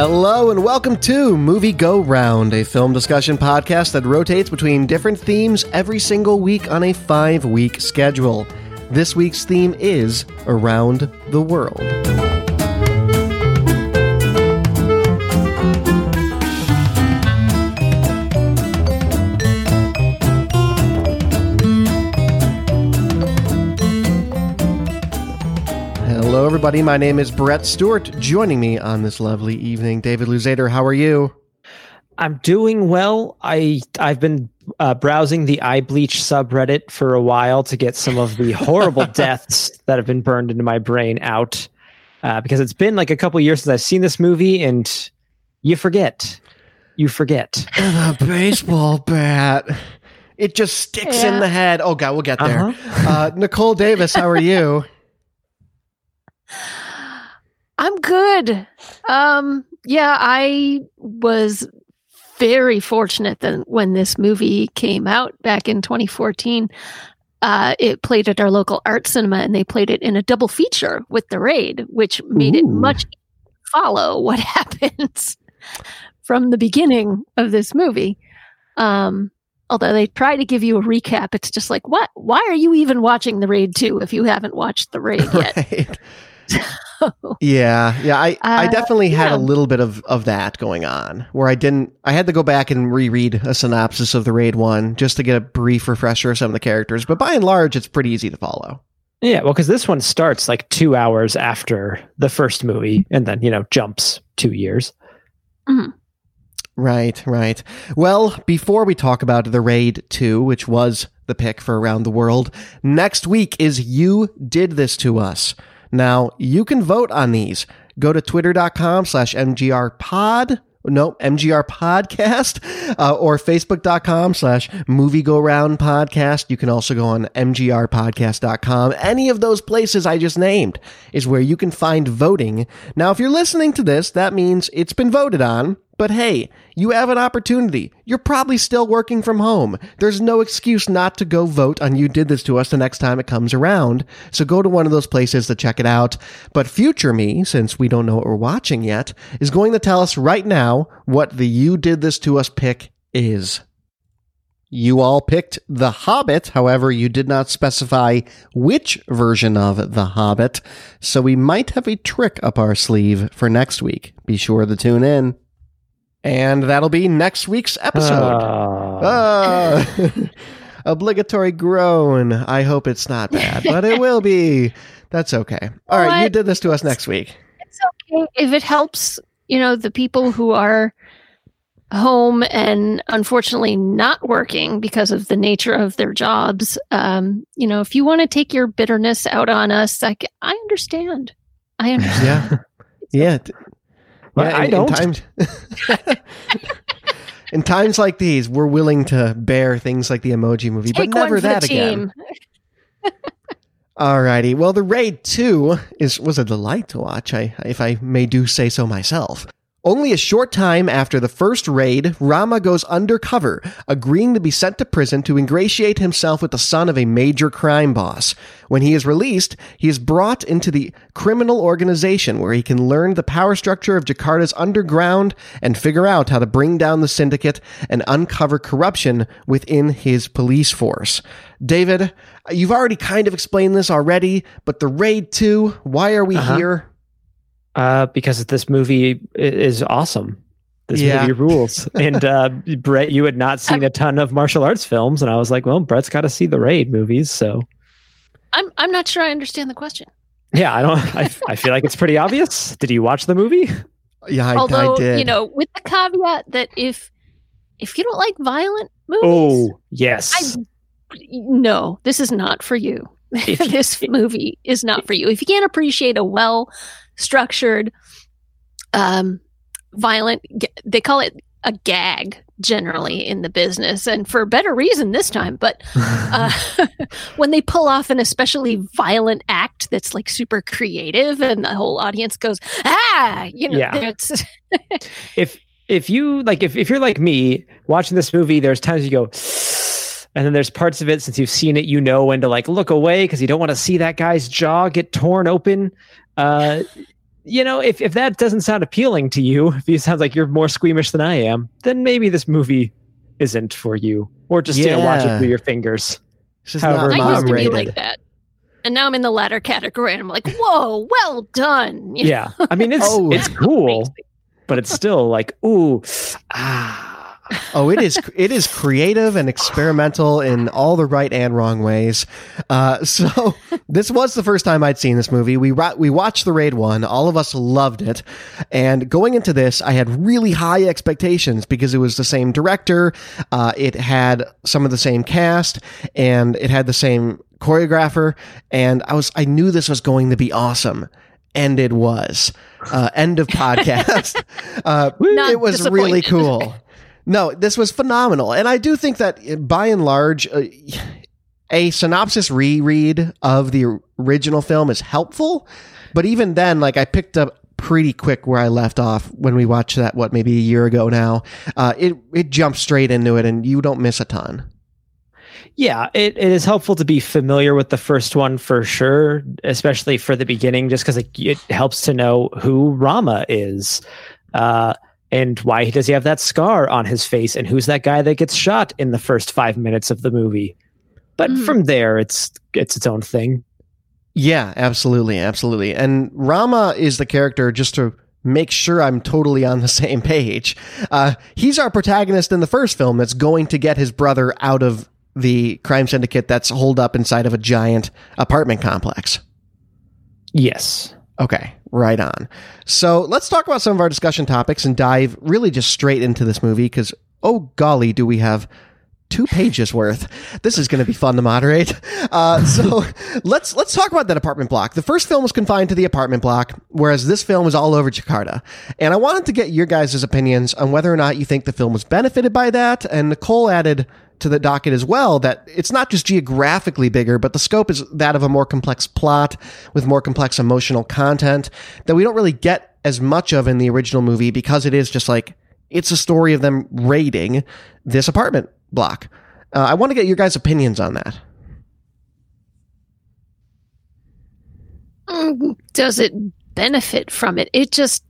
Hello and welcome to Movie Go Round, a film discussion podcast that rotates between different themes every single week on a five week schedule. This week's theme is Around the World. Hello, everybody. My name is Brett Stewart. Joining me on this lovely evening, David Luzader. How are you? I'm doing well. I I've been uh, browsing the eye bleach subreddit for a while to get some of the horrible deaths that have been burned into my brain out, uh, because it's been like a couple years since I've seen this movie, and you forget, you forget. The baseball bat. It just sticks in the head. Oh God, we'll get there. Uh-huh. Uh, Nicole Davis, how are you? I'm good. Um, yeah, I was very fortunate that when this movie came out back in 2014, uh, it played at our local art cinema and they played it in a double feature with the raid, which made it much follow what happens from the beginning of this movie. Um, although they try to give you a recap, it's just like, what? Why are you even watching the raid 2 if you haven't watched the raid yet? Right. Yeah, yeah. I, I Uh, definitely had yeah. a little bit of, of that going on where I didn't. I had to go back and reread a synopsis of the raid one just to get a brief refresher of some of the characters. But by and large, it's pretty easy to follow. Yeah, well, because this one starts like two hours after the first movie, and then you know jumps two years. Hmm. Right, right. Well, before we talk about the Raid 2, which was the pick for Around the World, next week is You Did This To Us. Now, you can vote on these. Go to twitter.com slash mgrpod. No, MGR podcast uh, or facebook.com slash movie go round podcast. You can also go on mgrpodcast.com. Any of those places I just named is where you can find voting. Now, if you're listening to this, that means it's been voted on. But hey, you have an opportunity. You're probably still working from home. There's no excuse not to go vote on You Did This to Us the next time it comes around. So go to one of those places to check it out. But future me, since we don't know what we're watching yet, is going to tell us right now what the You Did This to Us pick is. You all picked The Hobbit. However, you did not specify which version of The Hobbit. So we might have a trick up our sleeve for next week. Be sure to tune in. And that'll be next week's episode. Uh, Ah. obligatory groan. I hope it's not bad, but it will be. That's okay. All right, you did this to us next week. it's okay if it helps you know the people who are home and unfortunately not working because of the nature of their jobs um you know if you want to take your bitterness out on us like i understand i understand Yeah. Yeah. T- Well, yeah, in- in don't. times, in times like these, we're willing to bear things like the emoji movie, take but never one for that the again. team Alrighty. Well, the raid two is was a delight to watch. I, if I may do say so myself. Only a short time after the first raid, Rama goes undercover, agreeing to be sent to prison to ingratiate himself with the son of a major crime boss. When he is released, he is brought into the criminal organization where he can learn the power structure of Jakarta's underground and figure out how to bring down the syndicate and uncover corruption within his police force. David, you've already kind of explained this already, but the raid 2, why are we Uh-huh. here? Uh, because this movie is awesome. This Yeah. movie rules. and uh, Brett, you had not seen a ton of martial arts films, and I was like, well, Brett's got to see the Raid movies, so i'm i'm not sure i understand the question yeah, I don't. I, I feel like it's pretty obvious. Did you watch the movie? Yeah, I, although I did. you know with the caveat that if if you don't like violent movies Oh yes. no, this is not for you. If- this movie is not for you. If you can't appreciate a well structured, um, violent, they call it a gag generally in the business, and for better reason this time. But uh, when they pull off an especially violent act that's like super creative, and the whole audience goes, ah, you know, Yeah. it's if if you like if, if you're like me watching this movie there's times you go and then there's parts of it since you've seen it you know when to like look away because you don't want to see that guy's jaw get torn open uh you know, if, if that doesn't sound appealing to you, if it sounds like you're more squeamish than I am, then maybe this movie isn't for you. Or just, you know, watch it through your fingers. It's just However, not I mom used to be like that. And now I'm in the latter category and I'm like, whoa, well done. You know? Yeah. I mean, it's Oh. it's cool, but it's still like, ooh, ah. Oh, it is it is creative and experimental in all the right and wrong ways. Uh, so this was the first time I'd seen this movie. We we watched the Raid one. All of us loved it, and going into this, I had really high expectations because it was the same director. Uh, it had some of the same cast, and it had the same choreographer. And I was I knew this was going to be awesome. And it was. Uh, end of podcast. uh, it was really cool. No, this was phenomenal. And I do think that uh, by and large, uh, a synopsis reread of the original film is helpful. But even then, like I picked up pretty quick where I left off when we watched that, what, maybe a year ago now. Uh, it, it jumps straight into it and you don't miss a ton. Yeah, it, it is helpful to be familiar with the first one for sure, especially for the beginning, just because it, it helps to know who Rama is. Uh, and why does he have that scar on his face? And who's that guy that gets shot in the first five minutes of the movie? But Mhm. from there, it's it's its own thing. Yeah, absolutely, absolutely. And Rama is the character just to make sure I'm totally on the same page. Uh, he's our protagonist in the first film that's going to get his brother out of the crime syndicate that's holed up inside of a giant apartment complex. Yes. Okay, right on. So let's talk about some of our discussion topics and dive really just straight into this movie because, oh golly, do we have two pages worth. This is going to be fun to moderate. Uh, so let's let's talk about that apartment block. The first film was confined to the apartment block, whereas this film is all over Jakarta. And I wanted to get your guys' opinions on whether or not you think the film was benefited by that. And Nicole added to the docket as well that it's not just geographically bigger, but the scope is that of a more complex plot with more complex emotional content that we don't really get as much of in the original movie because it is just like it's a story of them raiding this apartment block. Uh, I want to get your guys' opinions on that. Mm, Does it benefit from it? It just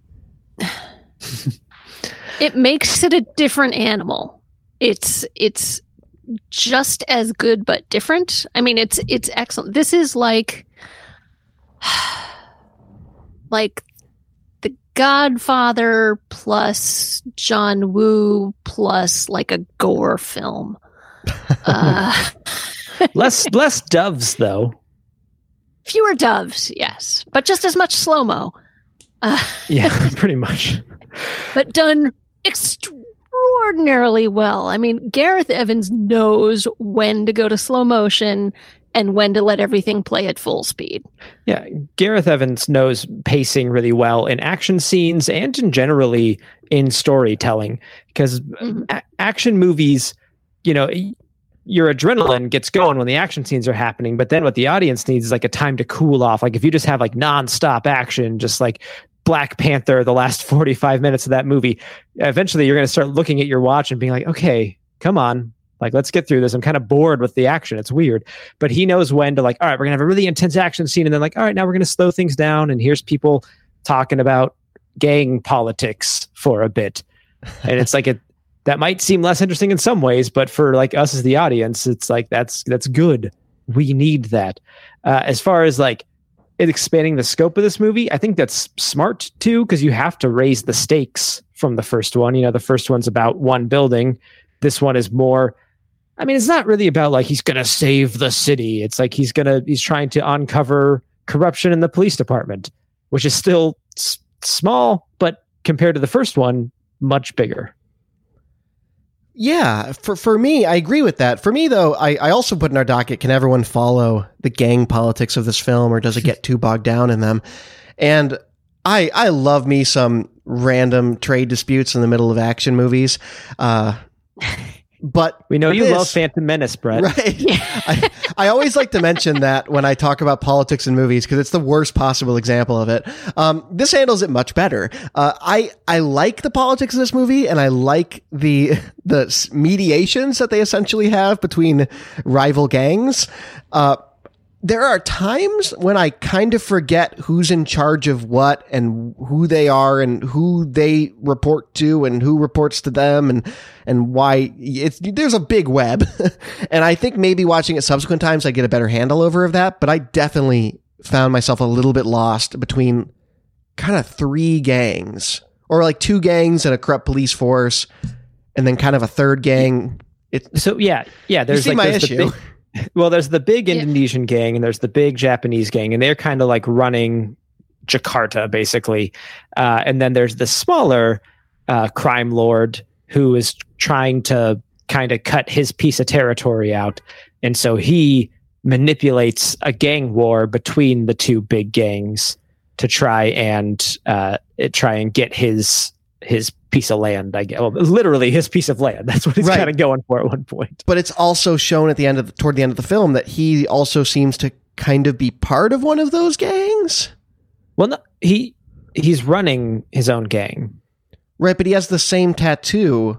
it makes it a different animal. It's it's just as good but different. I mean, it's it's excellent. This is like like the Godfather plus John Woo plus like a gore film. Uh, less less doves though. fewer doves, yes, but just as much slow mo. Uh, Yeah, pretty much. but done extraordinarily well. I mean, Gareth Evans knows when to go to slow motion and when to let everything play at full speed. Yeah, Gareth Evans knows pacing really well in action scenes and in generally in storytelling because Mhm. a- action movies, you know, your adrenaline gets going when the action scenes are happening, but then what the audience needs is like a time to cool off. Like if you just have like nonstop action, just like Black Panther, the last 45 minutes of that movie, eventually you're going to start looking at your watch and being like, okay, come on. Like, let's get through this. I'm kind of bored with the action. It's weird but he knows when to like all right we're gonna have a really intense action scene and then like all right now we're gonna slow things down and here's people talking about gang politics for a bit and it's like it that might seem less interesting in some ways but for like us as the audience it's like that's that's good we need that uh, as far as like expanding the scope of this movie i think that's smart too because you have to raise the stakes from the first one you know the first one's about one building this one is more I mean, it's not really about like he's going to save the city. It's like he's going to he's trying to uncover corruption in the police department, which is still s- small, but compared to the first one, much bigger. Yeah, for for me, I agree with that. For me, though, I, I also put in our docket: Can everyone follow the gang politics of this film, or does it get too bogged down in them? And I I love me some random trade disputes in the middle of action movies, uh, but We know you this- love Phantom Menace, Brett. Right. I, I always like to mention that when I talk about politics and movies because it's the worst possible example of it. Um, this handles it much better. Uh, I I like the politics of this movie, and I like the the mediations that they essentially have between rival gangs. Uh, there are times when I kind of forget who's in charge of what and who they are and who they report to and who reports to them and and why it's there's a big web. and I think maybe watching it subsequent times I get a better handle over of that, but I definitely found myself a little bit lost between kind of three gangs or like two gangs and a corrupt police force and then kind of a third gang. It, So yeah, yeah. There's like my there's the issue. big- well, there's the big Yeah. Indonesian gang and there's the big Japanese gang, and they're kind of like running Jakarta basically. Uh, and then there's the smaller uh, crime lord who is trying to kind of cut his piece of territory out, and so he manipulates a gang war between the two big gangs to try and uh, try and get his his piece of land. I guess, well, literally his piece of land. That's what he's Right. kind of going for at one point. but it's also shown at the end of the, toward the end of the film that he also seems to kind of be part of one of those gangs. Well, no, he he's running his own gang. Right, but he has the same tattoo.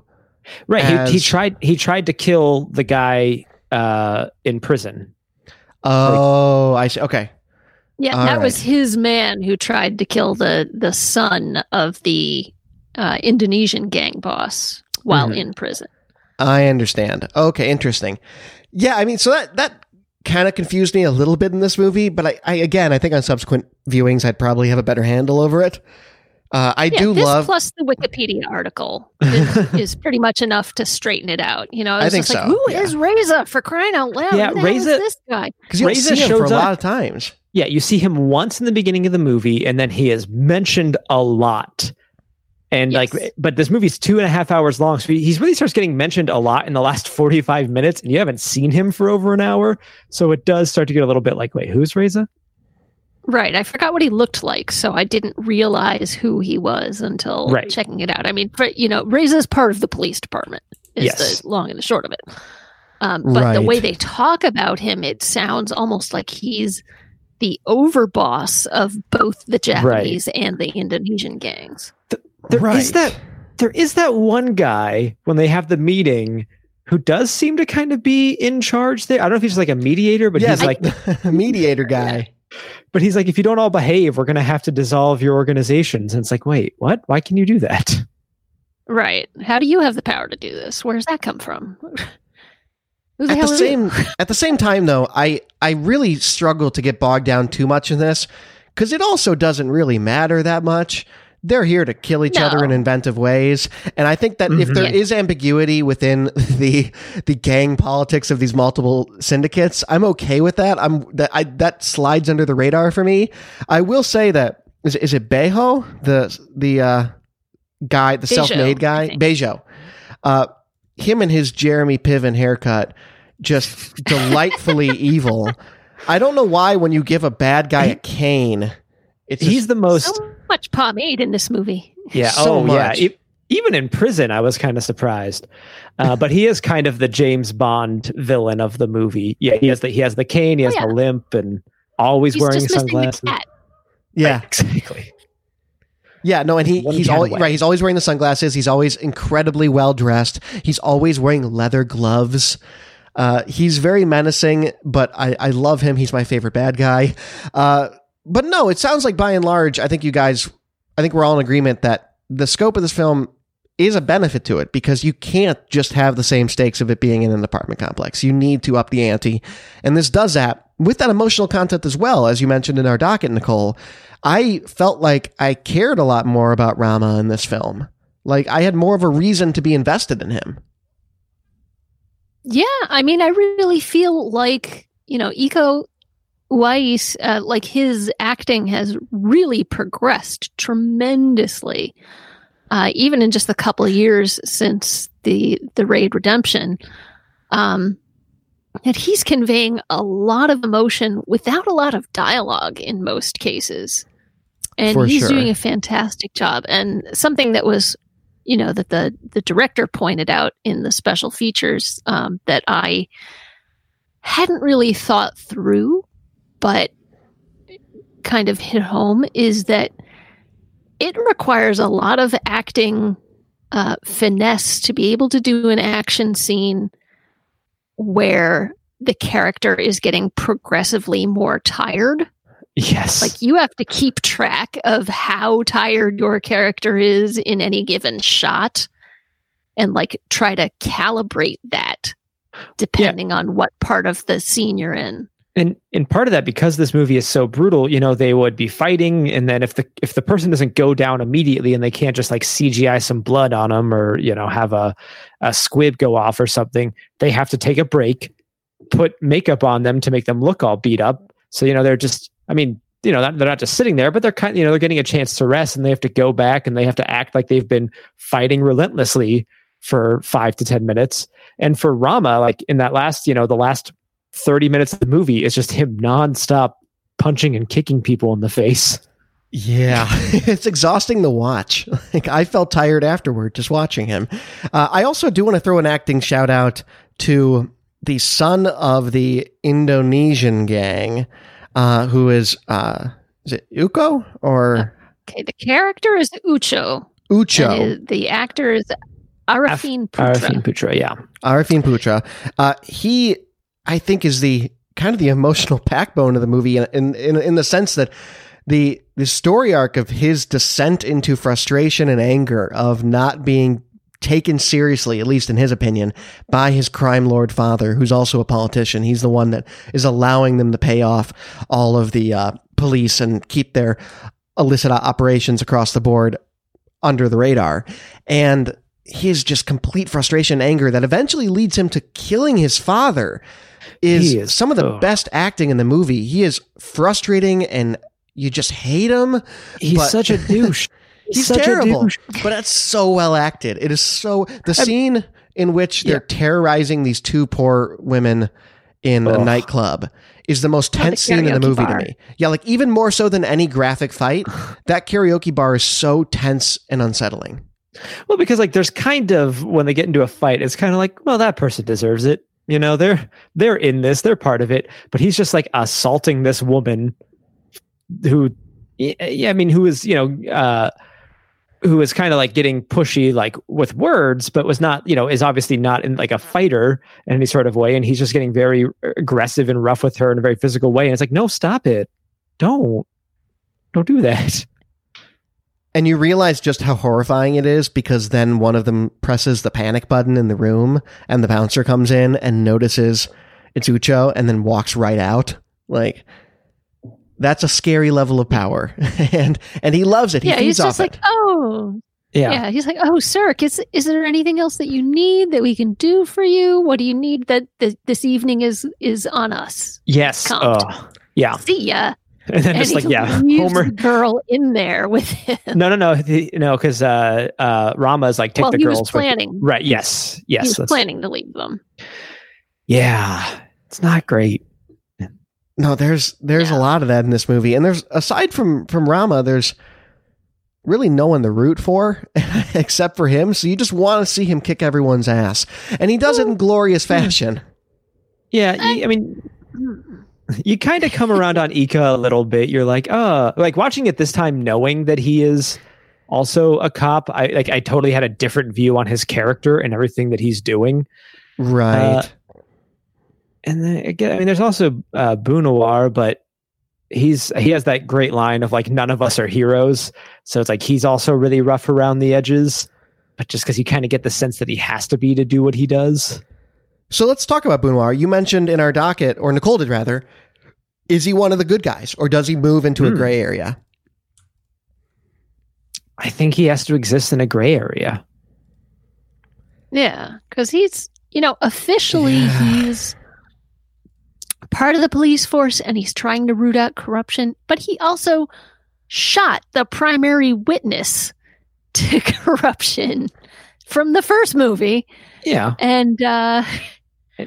Right. He, he tried he tried to kill the guy uh, in prison. Oh, I see. Okay. Yeah, All that was his man who tried to kill the the son of the uh, Indonesian gang boss while Mhm. in prison. I understand. Okay, interesting. Yeah, I mean, so that that kind of confused me a little bit in this movie, but I, I again, I think on subsequent viewings, I'd probably have a better handle over it. Uh, I Yeah, do this love. plus the Wikipedia article is, is pretty much enough to straighten it out. You know, I it's think just like, so, who yeah. is Reza for crying out loud? Yeah, Who the hell is Reza- this guy? because you don't Reza see him for a shows lot of times. Yeah, you see him once in the beginning of the movie, and then he is mentioned a lot. And Yes. like, but this movie's two and a half hours long, so he he's really starts getting mentioned a lot in the last forty five minutes, and you haven't seen him for over an hour, so it does start to get a little bit like, wait, who's Reza? Right. I forgot what he looked like, so I didn't realize who he was until Right. checking it out. I mean, for, you know, Reza's part of the police department. Is Yes. the long and the short of it. Um, but the way they talk about him, it sounds almost like he's the overboss of both the Japanese and the Indonesian gangs. There is Right. that there is that one guy when they have the meeting who does seem to kind of be in charge there. I don't know if he's like a mediator, but yeah, he's like the mediator guy. but he's like, if you don't all behave, we're gonna have to dissolve your organizations. And it's like, wait, what? Why can you do that? Right. How do you have the power to do this? Where does that come from? Who the at hell the same at the same time though i i really struggle to get bogged down too much in this because it also doesn't really matter that much they're here to kill each other in inventive ways. And i think that if Mhm. there Yeah. is ambiguity within the the gang politics of these multiple syndicates i'm okay with that. I'm that i that slides under the radar for me. I will say that is, is it bejo? The the uh guy the Bejo, self-made guy? bejo. Uh him and his Jeremy Piven haircut just delightfully evil. I don't know why when you give a bad guy a cane, it's He's just, the most So much pomade in this movie. yeah. so oh much. yeah. E- even in prison, I was kind of surprised. Uh, but he is kind of the James Bond villain of the movie. Yeah, he has the he has the cane, he has Oh, yeah. the limp, and always He's wearing just missing the sunglasses. cat. yeah, Right, exactly. yeah. No, and he One he's cat always right. He's always wearing the sunglasses. He's always incredibly well dressed. He's always wearing leather gloves. Uh, he's very menacing, but I, I love him. He's my favorite bad guy. Uh, but no, it sounds like by and large, I think you guys, I think we're all in agreement that the scope of this film is a benefit to it because you can't just have the same stakes of it being in an apartment complex. You need to up the ante. And this does that with that emotional content as well, as you mentioned in our docket, Nicole. I felt like I cared a lot more about Rama in this film. Like I had more of a reason to be invested in him. Yeah, I mean, I really feel like you know, Iko Uwais, uh, like his acting has really progressed tremendously, uh, even in just the couple of years since the the raid redemption. Um, and he's conveying a lot of emotion without a lot of dialogue in most cases, and For he's sure. doing a fantastic job. And something that was you know that the the director pointed out in the special features um, that I hadn't really thought through, but kind of hit home is that it requires a lot of acting uh, finesse to be able to do an action scene where the character is getting progressively more tired. Yes. Like you have to keep track of how tired your character is in any given shot and like try to calibrate that depending on what part of the scene you're in. And and part of that because this movie is so brutal you know they would be fighting and then if the if the person doesn't go down immediately and they can't just like cgi some blood on them or you know have a a squib go off or something they have to take a break put makeup on them to make them look all beat up. So you know they're just i mean you know they're not just sitting there but they're kind you know they're getting a chance to rest and they have to go back and they have to act like they've been fighting relentlessly for five to ten minutes. And for rama like in that last you know the last 30 minutes of the movie is just him nonstop punching and kicking people in the face. Yeah, it's exhausting to watch. Like I felt tired afterward just watching him. Uh, I also do want to throw an acting shout out to the son of the Indonesian gang, uh, who is uh, is it Uko or Okay, the character is Ucho. Ucho? and the actor is Arifin Putra. Arifin Putra, yeah. Arifin Putra. Uh, he, I think, is the kind of the emotional backbone of the movie in in in, the sense that the the story arc of his descent into frustration and anger of not being taken seriously, at least in his opinion, by his crime lord father, who's also a politician. He's the one that is allowing them to pay off all of the uh, police and keep their illicit operations across the board under the radar. And his just complete frustration and anger that eventually leads him to killing his father is, is- some of the best acting in the movie. He is frustrating and you just hate him. He's such a douche. He's such terrible, douche. but that's so well acted. It is so the scene in which they're terrorizing these two poor women in a nightclub is the most the tense scene in the movie bar. to me. Yeah, like even more so than any graphic fight, that karaoke bar is so tense and unsettling. Well, because like there's kind of when they get into a fight, it's kind of like, well, that person deserves it. You know, they're they're in this, they're part of it. But he's just like assaulting this woman who yeah, I mean, who is, you know, uh who is kind of like getting pushy like with words but was not you know is obviously not in like a fighter in any sort of way and he's just getting very aggressive and rough with her in a very physical way and it's like no stop it don't don't do that And you realize just how horrifying it is because then one of them presses the panic button in the room and the bouncer comes in and notices it's Ucho and then walks right out. Like that's a scary level of power. and and he loves it. He yeah, he's feeds just off like, it. oh, yeah, yeah. He's like, oh, sir, is is there anything else that you need that we can do for you? What do you need that th- this evening is is on us? yes Comped. oh, yeah See ya. and then And just like yeah homer girl in there with him. no no no he, no because uh uh rama's like take well, the he girls was with- right yes yes he was planning to leave them. yeah it's not great No, there's there's Yeah. a lot of that in this movie. And there's aside from from Rama, there's really no one to root for except for him. So you just want to see him kick everyone's ass. And he does it in glorious fashion. yeah you- i mean you kind of come around on Eka a little bit. You're like, oh, like watching it this time, knowing that he is also a cop. I like, I totally had a different view on his character and everything that he's doing. Right. Uh, And then again, I mean, there's also uh, Bunawar, but he's he has that great line of like, none of us are heroes. So it's like he's also really rough around the edges, but just because you kind of get the sense that he has to be to do what he does. So let's talk about Bunawar. You mentioned in our docket, or Nicole did rather, is he one of the good guys, or does he move into a Hmm. gray area? I think he has to exist in a gray area. Yeah, because he's, you know, officially Yeah. he's part of the police force and he's trying to root out corruption, but he also shot the primary witness to corruption from the first movie. Yeah, And uh,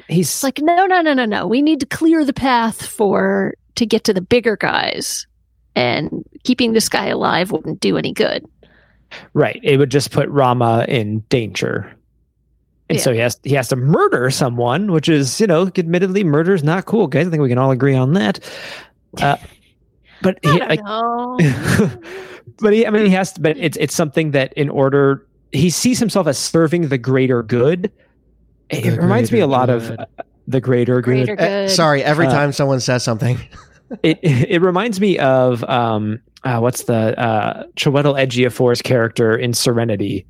he's it's like, no, no, no, no, no. We need to clear the path for to get to the bigger guys. And keeping this guy alive wouldn't do any good. Right. It would just put Rama in danger. And so he has he has to murder someone, which is, you know, admittedly, murder is not cool, guys. I think we can all agree on that. Uh, but I he, know. but he, I mean, he has to. But it's it's something that in order he sees himself as serving the greater good. It, it reminds me a greater lot of good. uh, the greater, Greater good. Eh, good. sorry, every Uh, time someone says something. It it reminds me of um uh, what's the uh Chiwetel Ejiofor's character in Serenity.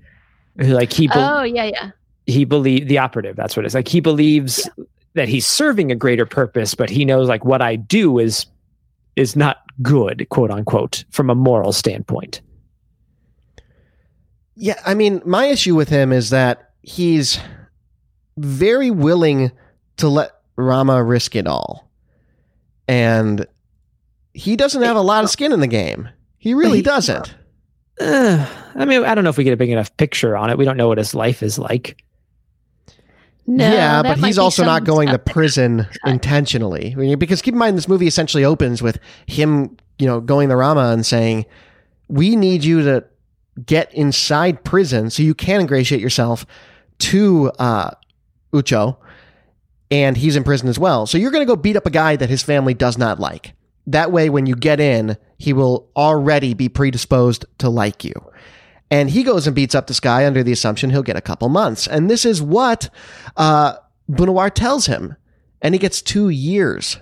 who, Like he be- Oh yeah, yeah. he believe the operative. That's what it is. Like he believes that he's serving a greater purpose, but he knows like what I do is is not good, quote unquote, from a moral standpoint. Yeah, I mean, my issue with him is that he's very willing to let Rama risk it all. And he doesn't have a lot of skin in the game. He really He- doesn't. Uh, I mean, I don't know if we get a big enough picture on it. We don't know what his life is like. No, yeah, but he's also not going to stuff that- prison intentionally. I mean, Because keep in mind, this movie essentially opens with him, you know, going to Rama and saying, "We need you to get inside prison so you can ingratiate yourself to uh, Ucho, and he's in prison as well. So you're going to go beat up a guy that his family does not like. That way, when you get in, he will already be predisposed to like you." And he goes and beats up this guy under the assumption he'll get a couple months. And this is what uh, Bunawar tells him. And he gets two years.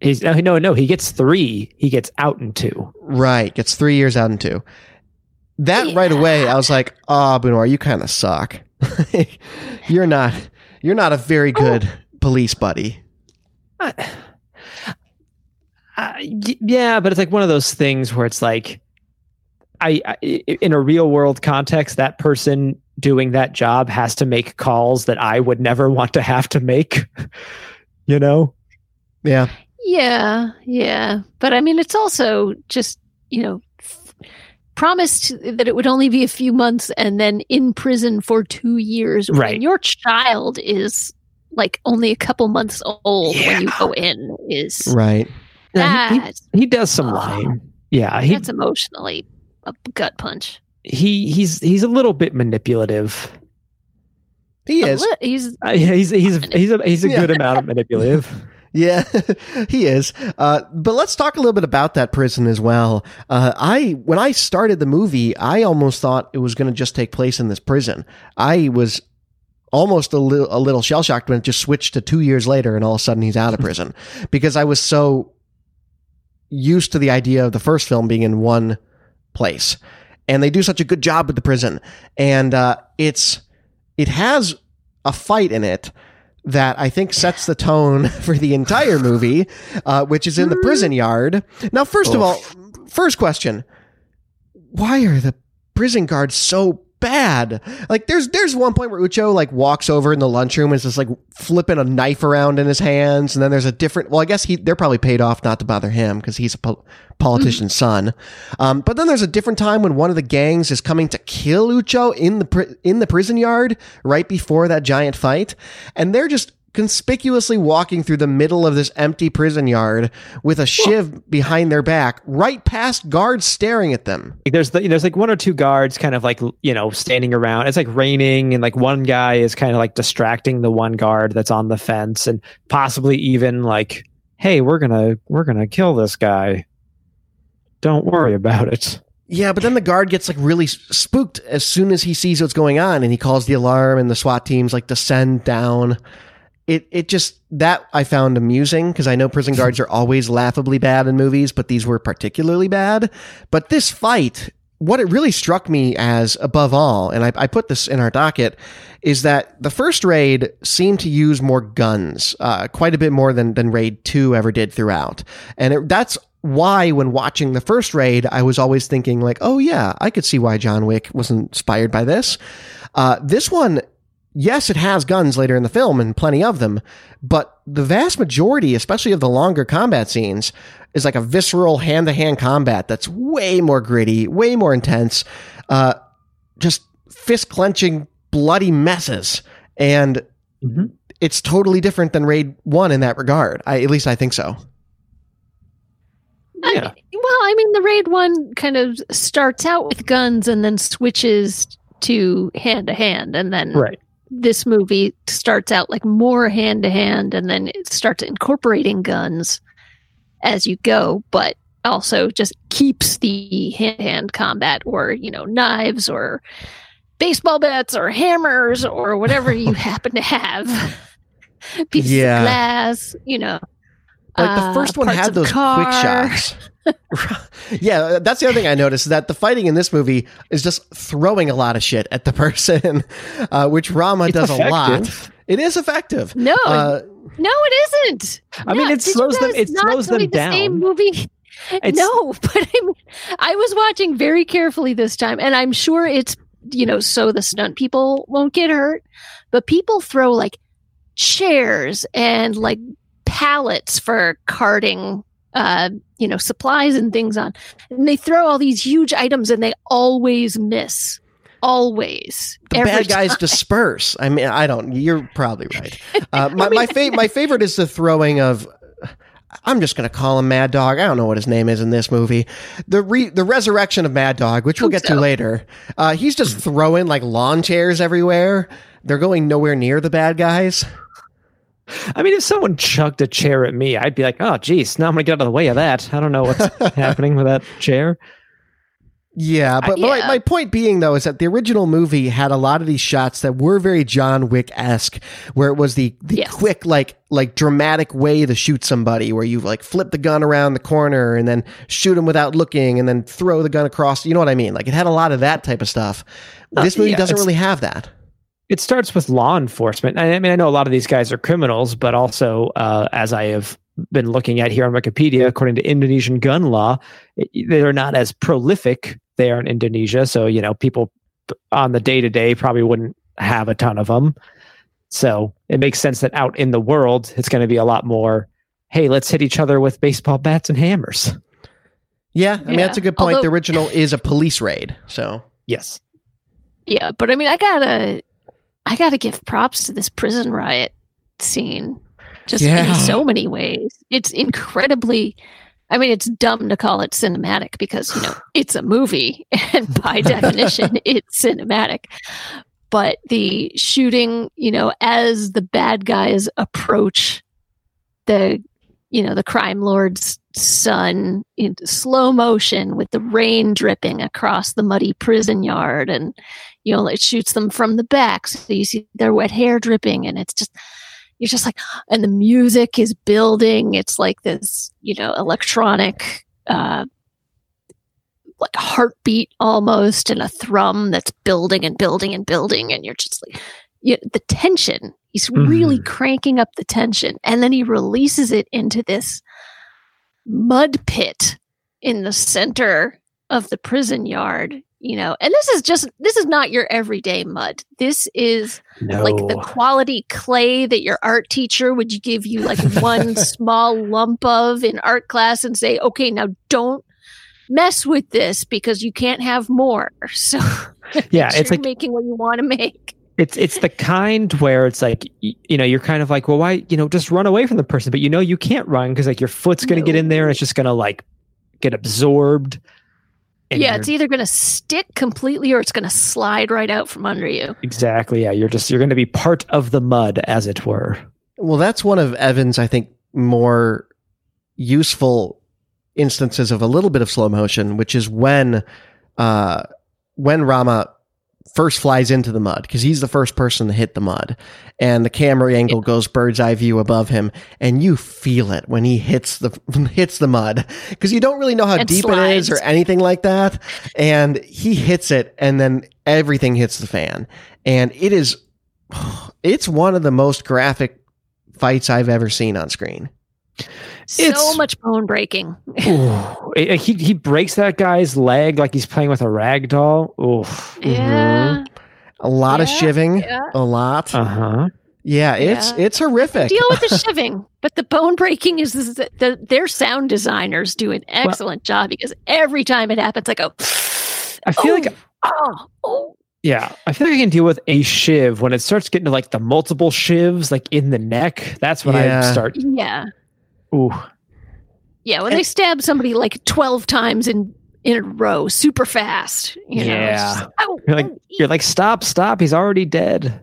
He's no, no, no. He gets three. He gets out in two. Right. Gets three years out in two. That right away, I was like, oh, Bunawar, you kind of suck. you're not, you're not a very good police buddy. Uh, uh, yeah, but it's like one of those things where it's like, I, I in a real world context, that person doing that job has to make calls that I would never want to have to make. you know, Yeah. Yeah, yeah. But I mean, it's also just, you know, f- promised that it would only be a few months and then in prison for two years. Right. When your child is like only a couple months old Yeah. when you go in is Right. Yeah, he, he, he does some Oh. lying. Yeah, he that's emotionally a gut punch. he he's he's a little bit manipulative. He is. li- he's Uh, he's he's he's a he's a Yeah. good amount of manipulative. Yeah, he is. Uh, but let's talk a little bit about that prison as well. Uh, I when I started the movie, I almost thought it was going to just take place in this prison. I was almost a little a little shell shocked when it just switched to two years later, and all of a sudden he's out of prison because I was so used to the idea of the first film being in one place, and they do such a good job with the prison, and uh, it's it has a fight in it that I think sets the tone for the entire movie, uh, which is in the prison yard. Now, first of all, first question: Why are the prison guards so bad? Like, there's there's one point where Ucho like walks over in the lunchroom and is just like flipping a knife around in his hands, and then there's a different. Well, I guess he they're probably paid off not to bother him because he's a pol- politician's son. Um, but then there's a different time when one of the gangs is coming to kill Ucho in the in the prison yard right before that giant fight, and they're just conspicuously walking through the middle of this empty prison yard with a shiv behind their back, right past guards staring at them. There's the, there's like one or two guards kind of like you know standing around. It's like raining, and like one guy is kind of like distracting the one guard that's on the fence, and possibly even like, "Hey, we're gonna we're gonna kill this guy. Don't worry about it." Yeah, but then the guard gets like really spooked as soon as he sees what's going on, and he calls the alarm, and the SWAT teams like descend down. It it just that I found amusing because I know prison guards are always laughably bad in movies, but these were particularly bad. But this fight, what it really struck me as above all, and I, I put this in our docket, is that the first raid seemed to use more guns, uh, quite a bit more than than Raid Two ever did throughout, and it, that's why when watching the first raid i was always thinking like oh yeah i could see why john wick was inspired by this uh, this one yes it has guns later in the film and plenty of them but the vast majority especially of the longer combat scenes is like a visceral hand-to-hand combat that's way more gritty way more intense uh, just fist clenching bloody messes and Mhm. it's totally different than raid 1 in that regard I, at least i think so I- Yeah. well, I mean, the raid one kind of starts out with guns and then switches to hand to hand, and then Right. This movie starts out like more hand to hand, and then it starts incorporating guns as you go, but also just keeps the hand to hand combat or you know knives or baseball bats or hammers or whatever you happen to have pieces Yeah. of glass, you know. Like the uh, first one had those quick shots. yeah, that's the other thing I noticed is that the fighting in this movie is just throwing a lot of shit at the person, uh, which Rama It's does a lot. It is effective. No, Uh, no, it isn't. I mean, No, it slows them- it slows them see the Same down. movie. It's- no, but I mean, I was watching very carefully this time, and I'm sure it's you know so the stunt people won't get hurt, but people throw like chairs and like pallets for carting uh you know supplies and things on and they throw all these huge items and they always miss always the bad guys time. disperse. I mean, I don't. You're probably right. Uh, my my, fa- my favorite is the throwing of. I'm just going to call him Mad Dog. I don't know what his name is in this movie. The re- the resurrection of Mad Dog, which we'll get to later. Uh, he's just throwing like lawn chairs everywhere. They're going nowhere near the bad guys. I mean, if someone chugged a chair at me, I'd be like, "Oh, geez, now I'm gonna get out of the way of that." I don't know what's happening with that chair. Yeah, but My, yeah. my point being though is that the original movie had a lot of these shots that were very John Wick esque, where it was the the Yes. quick like like dramatic way to shoot somebody, where you like flip the gun around the corner and then shoot him without looking, and then throw the gun across. You know what I mean? Like it had a lot of that type of stuff. Uh, This movie yeah, doesn't really have that. It starts with law enforcement. I I mean, I know a lot of these guys are criminals, but also, uh, as I have been looking at here on Wikipedia, according to Indonesian gun law, they're not as prolific there in Indonesia. So, you know, people on the day to day probably wouldn't have a ton of them. So it makes sense that out in the world, it's going to be a lot more. Hey, let's hit each other with baseball bats and hammers. Yeah, I mean that's a good point. Although- the original is a police raid, so Yes. Yeah, but I mean, I gotta, I gotta give props to this prison riot scene, just Yeah. in so many ways. It's incredibly. I mean, it's dumb to call it cinematic because you know it's a movie, and by definition, it's cinematic. But the shooting, you know, as the bad guys approach the, you know, the crime lord's son in slow motion with the rain dripping across the muddy prison yard and you know, it shoots them from the back. So you see their wet hair dripping, and it's just, you're just like, and the music is building. It's like this, you know, electronic, uh, like heartbeat almost, and a thrum that's building and building and building. And you're just like, you, the tension, he's really mm-hmm. cranking up the tension. And then he releases it into this mud pit in the center of the prison yard you know? And this is just this is not your everyday mud. This is No. like the quality clay that your art teacher would give you like one small lump of in art class and say okay now don't mess with this because you can't have more. So yeah, it's like making what you want to make it's it's the kind where it's like you know you're kind of like well why you know just run away from the person but you know you can't run because like your foot's gonna get in there and it's just gonna like get absorbed yeah it's either going to stick completely or it's going to slide right out from under you. Exactly yeah you're just you're gonna be part of the mud as it were. Well, that's one of Evan's, I think, more useful instances of a little bit of slow motion, which is when, uh, when Rama first flies into the mud because he's the first person to hit the mud, and the camera angle goes bird's eye view above him, and you feel it when he hits the hits the mud. Because you don't really know how And deep it is or anything like that, and he hits it, and then everything hits the fan, and it is, it's one of the most graphic fights I've ever seen on screen. So much bone breaking Ooh, eh, eh, he he breaks that guy's leg like he's playing with a rag doll Ooh. Mm-hmm. yeah A lot of Yeah, shiving, yeah. a lot. uh-huh yeah, it's Yeah. it's horrific. deal with the shiving, but the bone breaking is, is that the, their sound designers do an excellent job because every time it happens, I go, i feel like oh, oh, oh, Yeah, I feel like I can deal with a shiv when it starts getting to like the multiple shivs, like in the neck. That's when Yeah. I start. yeah, Ooh, yeah. When they stab somebody like twelve times in in a row, super fast, you know, it's Yeah. just, oh, You're like- oh, you're like, stop, stop. He's already dead.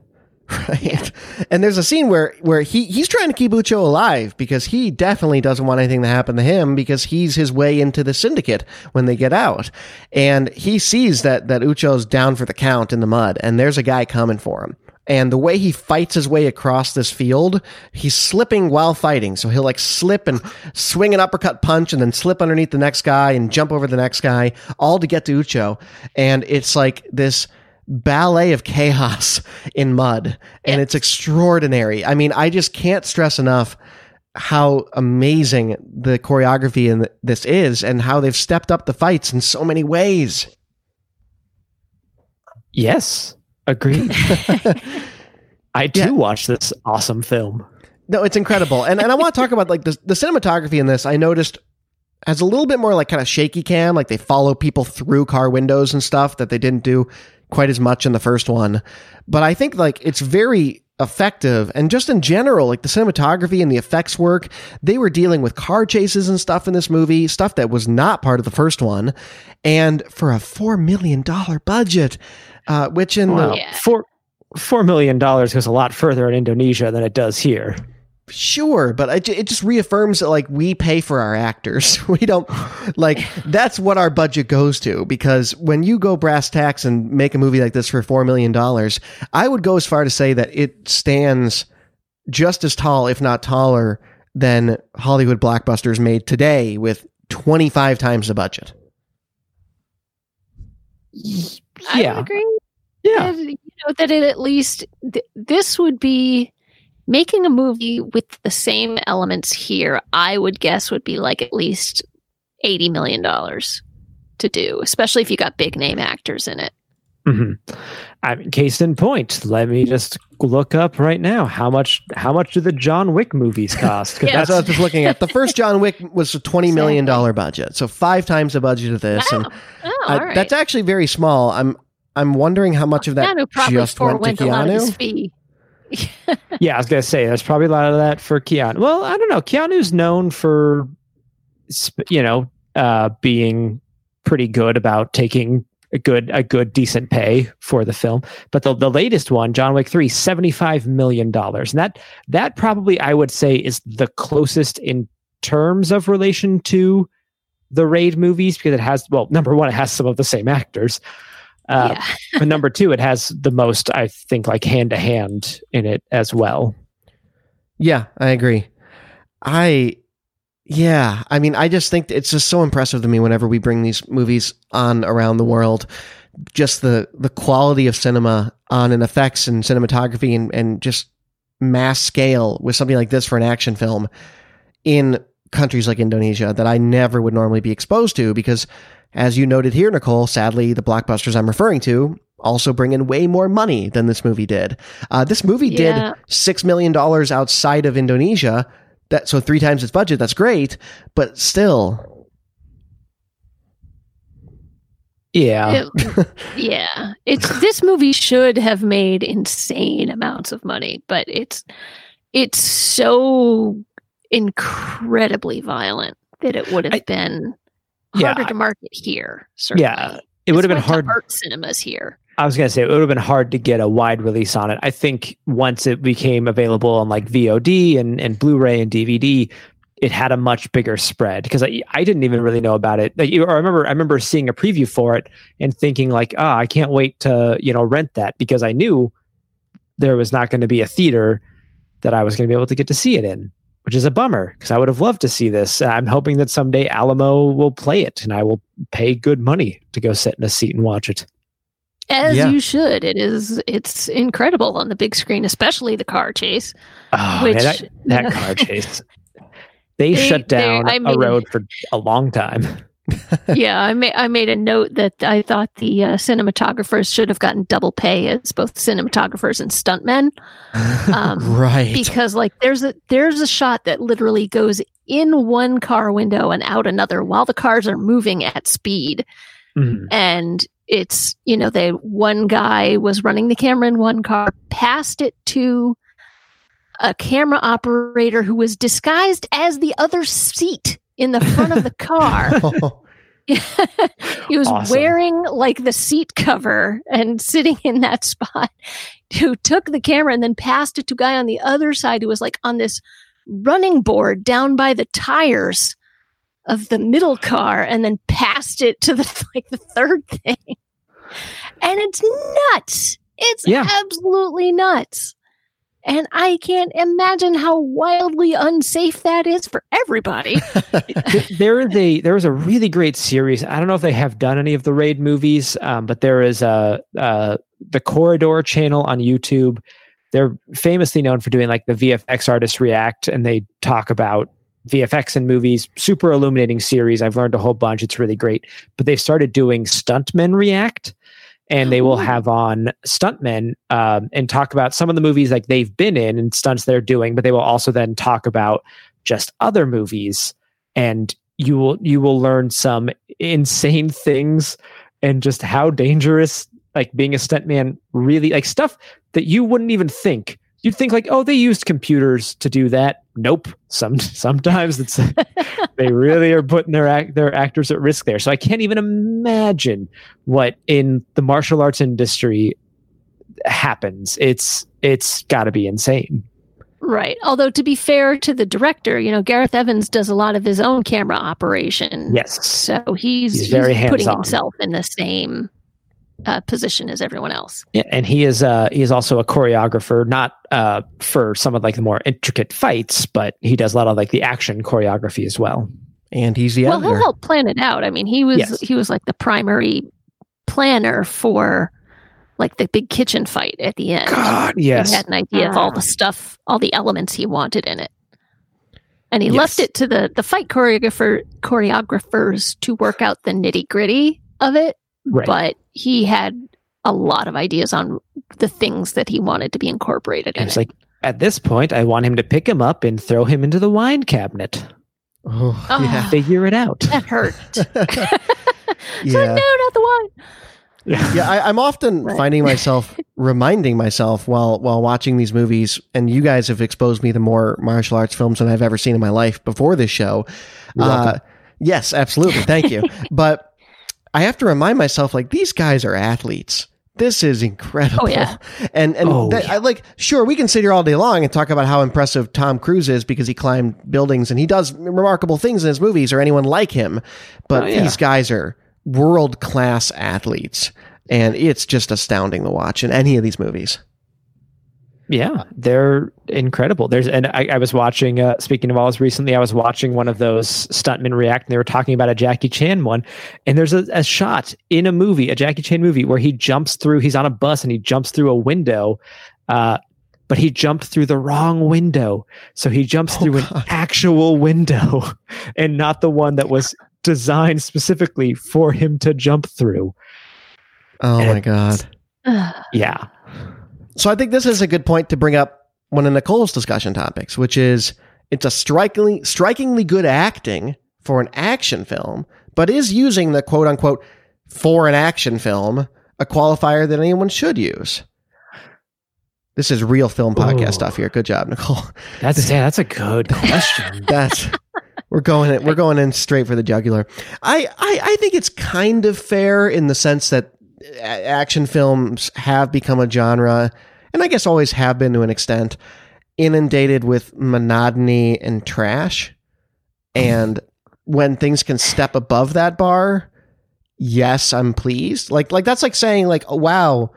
right? And there's a scene where where he he's trying to keep Ucho alive because he definitely doesn't want anything to happen to him because he's his way into the syndicate when they get out. And he sees that that Ucho's down for the count in the mud and there's a guy coming for him. And the way he fights his way across this field, he's slipping while fighting. So he'll like slip and swing an uppercut punch and then slip underneath the next guy and jump over the next guy, all to get to Uco. And it's like this ballet of chaos in mud. And it's extraordinary. I mean, I just can't stress enough how amazing the choreography in this is and how they've stepped up the fights in so many ways. Yes, agreed. I too Yeah. watched this awesome film. No, it's incredible. And and I want to talk about like the the cinematography in this. I noticed has a little bit more like kind of shaky cam, like they follow people through car windows and stuff that they didn't do quite as much in the first one. But I think like it's very effective and just in general like the cinematography and the effects work they were dealing with car chases and stuff in this movie stuff that was not part of the first one and for a 4 million dollar budget uh, which in Wow, the Yeah. four four million dollars goes a lot further in Indonesia than it does here. Sure, but it, it just reaffirms that like we pay for our actors. We don't like that's what our budget goes to because when you go brass tacks and make a movie like this for 4 million dollars, I would go as far to say that it stands just as tall if not taller than Hollywood blockbusters made today with 25 times the budget. I Yeah, agree. Yeah. that, you know that it at least th- this would be making a movie with the same elements here i would guess would be like at least 80 million dollars to do especially if you got big name actors in it hmm I mean, case in point. Let me just look up right now how much how much do the John Wick movies cost? 'Cause Yeah. That's what I was just looking at. The first John Wick was a 20 million dollar budget. So 5 times the budget of this and oh, oh, Uh, all right. That's actually very small. I'm I'm wondering how much of that Keanu probably just went to forewent a lot of his Keanu. fee yeah, I was gonna say there's probably a lot of that for Keanu. Well, I don't know. Keanu's known for, you know, uh, being pretty good about taking a good, a good, decent pay for the film. But the the latest one, John Wick 3, 75 million dollars, and that that probably I would say is the closest in terms of relation to the Raid movies because it has well, number one, it has some of the same actors. Uh, yeah but number two, it has the most, I think, like hand to hand in it as well. Yeah, I agree. I yeah, I mean I just think it's just so impressive to me whenever we bring these movies on around the world. Just the the quality of cinema on an effects and cinematography and, and just mass scale with something like this for an action film in countries like Indonesia that I never would normally be exposed to because as you noted here, Nicole, sadly the blockbusters I'm referring to also bring in way more money than this movie did. Uh, this movie Yeah. did six million dollars outside of Indonesia. That so three times its budget. That's great, but still, Yeah. It- yeah it's this movie should have made insane amounts of money but it's it's so incredibly violent that it would have I- been Yeah, harder I- to market here certainly. yeah. It would have been This went to hard. art cinemas here I was gonna say it would have been hard to get a wide release on it. I think once it became available on like VOD and, and Blu-ray and DVD, it had a much bigger spread because I, I didn't even really know about it. Like, I remember I remember seeing a preview for it and thinking like, ah, I can't wait to you know rent that because I knew there was not going to be a theater that I was going to be able to get to see it in, which is a bummer because I would have loved to see this. I'm hoping that someday Alamo will play it and I will pay good money to go sit in a seat and watch it. as Yeah. you should it is it's incredible on the big screen especially the car chase Oh, which man, that, that car chase. They, They- shut they- down I a mean- road for a long time. yeah i made i made a note that i thought the uh, cinematographers should have gotten double pay as both cinematographers and stuntmen Um, right? because like there's a there's a shot that literally goes in one car window and out another while the cars are moving at speed Mhm. and it's you know they one guy was running the camera in one car passed it to a camera operator who was disguised as the other seat in the front of the car oh. he was Awesome. wearing like the seat cover and sitting in that spot who took the camera and then passed it to a guy on the other side who was like on this running board down by the tires of the middle car and then passed it to the like the third thing and it's nuts It's Yeah. absolutely nuts. And I can't imagine how wildly unsafe that is for everybody. There is a there is a really great series. I don't know if they have done any of the raid movies, um, but there is a the Corridor channel on YouTube. They're famously known for doing like the VFX artists react, and they talk about VFX in movies. Super illuminating series. I've learned a whole bunch. It's really great. But they've started doing stuntmen react, and they will have on stuntmen um, and talk about some of the movies like they've been in and stunts they're doing. But they will also then talk about just other movies. And you will you will learn some insane things and just how dangerous like being a stuntman really like stuff that you wouldn't even think. You'd think like oh they used computers to do that nope some sometimes it's they really are putting their act their actors at risk there so i can't even imagine what in the martial arts industry happens it's it's got to be insane right. Although, to be fair to the director, you know, Gareth Evans does a lot of his own camera operation. yes So he's, He's very putting hands-on. himself in the same uh, position as everyone else. Yeah, and he is uh he is also a choreographer, not uh for some of like the more intricate fights, but he does a lot of like the action choreography as well. And he's the well, editor. he'll help plan it out. I mean, he was Yes. he was like the primary planner for like the big kitchen fight at the end. God, yes, He had an idea of all the stuff, all the elements he wanted in it. And he Yes. left it to the the fight choreographer choreographers to work out the nitty gritty of it. Right. But he had a lot of ideas on the things that he wanted to be incorporated in it's it. like at this point, I want him to pick him up and throw him into the wine cabinet. oh, Oh. yeah. Figure it out. that hurt. So, yeah. no, not the wine. yeah, I, I'm often Right. finding myself reminding myself while while watching these movies, and you guys have exposed me to more martial arts films than I've ever seen in my life before this show. You're. Uh, yes, absolutely, thank you. but I have to remind myself, like these guys are athletes. This is incredible. Oh, yeah. And and Oh, that, yeah. I like sure we can sit here all day long and talk about how impressive Tom Cruise is because he climbed buildings and he does remarkable things in his movies or anyone like him. But Oh, yeah. these guys are world class athletes. And it's just astounding to watch in any of these movies. Yeah, they're incredible. There's and I, I was watching. Uh, speaking of all this, recently I was watching one of those stuntmen react, and they were talking about a Jackie Chan one. And there's a, a shot in a movie, a Jackie Chan movie, where he jumps through. He's on a bus and he jumps through a window, uh, but he jumped through the wrong window. So he jumps Oh, through an actual window, and not the one that was designed specifically for him to jump through. Oh my God. Yeah, So I think this is a good point to bring up one of Nicole's discussion topics, which is it's a strikingly strikingly good acting for an action film, but is using the quote unquote for an action film a qualifier that anyone should use. This is real film podcast Ooh. stuff here. Good job, Nicole. that's yeah, that's a good question. That's we're going in, we're going in straight for the jugular. I, I I think it's kind of fair in the sense that action films have become a genre, and I guess always have been to an extent, inundated with monotony and trash. And when things can step above that bar, yes, I'm pleased. Like like that's like saying like, oh, wow,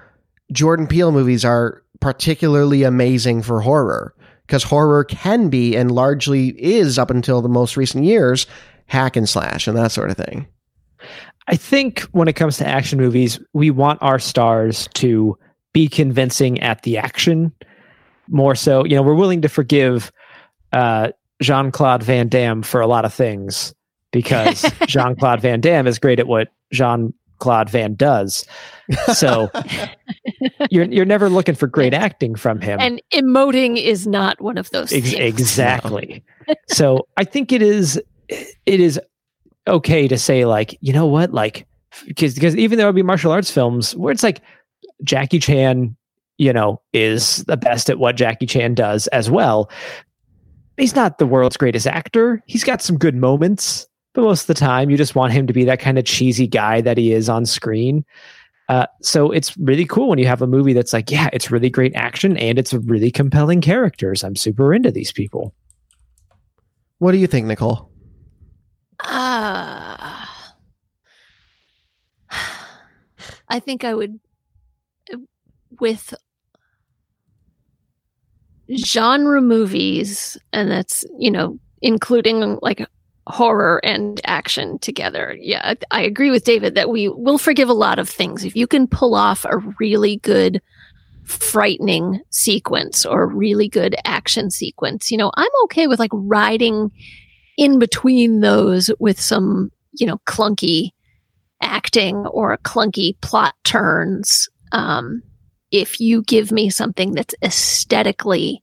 Jordan Peele movies are particularly amazing for horror because horror can be and largely is up until the most recent years hack and slash and that sort of thing. I think when it comes to action movies, we want our stars to be convincing at the action more so. You know, we're willing to forgive uh, Jean Claude Van Damme for a lot of things because Jean Claude Van Damme is great at what Jean Claude Van does. So you're you're never looking for great acting from him. and emoting is not one of those Ex- things. exactly. so I think it is it is okay to say like you know what like because because even though there will be martial arts films where it's like Jackie Chan you know is the best at what Jackie Chan does as well. He's not the world's greatest actor. He's got some good moments, but most of the time you just want him to be that kind of cheesy guy that he is on screen. Uh, so it's really cool when you have a movie that's like, yeah, it's really great action and it's really compelling characters. I'm super into these people. What do you think, Nicole? Ah. I think I would with genre movies, and that's, you know, including like horror and action together. Yeah, I, agree with David that we will forgive a lot of things. If you can pull off a really good frightening sequence or really good action sequence, you know, I'm okay with like riding in between those with some, you know, clunky acting or clunky plot turns. Um, if you give me something that's aesthetically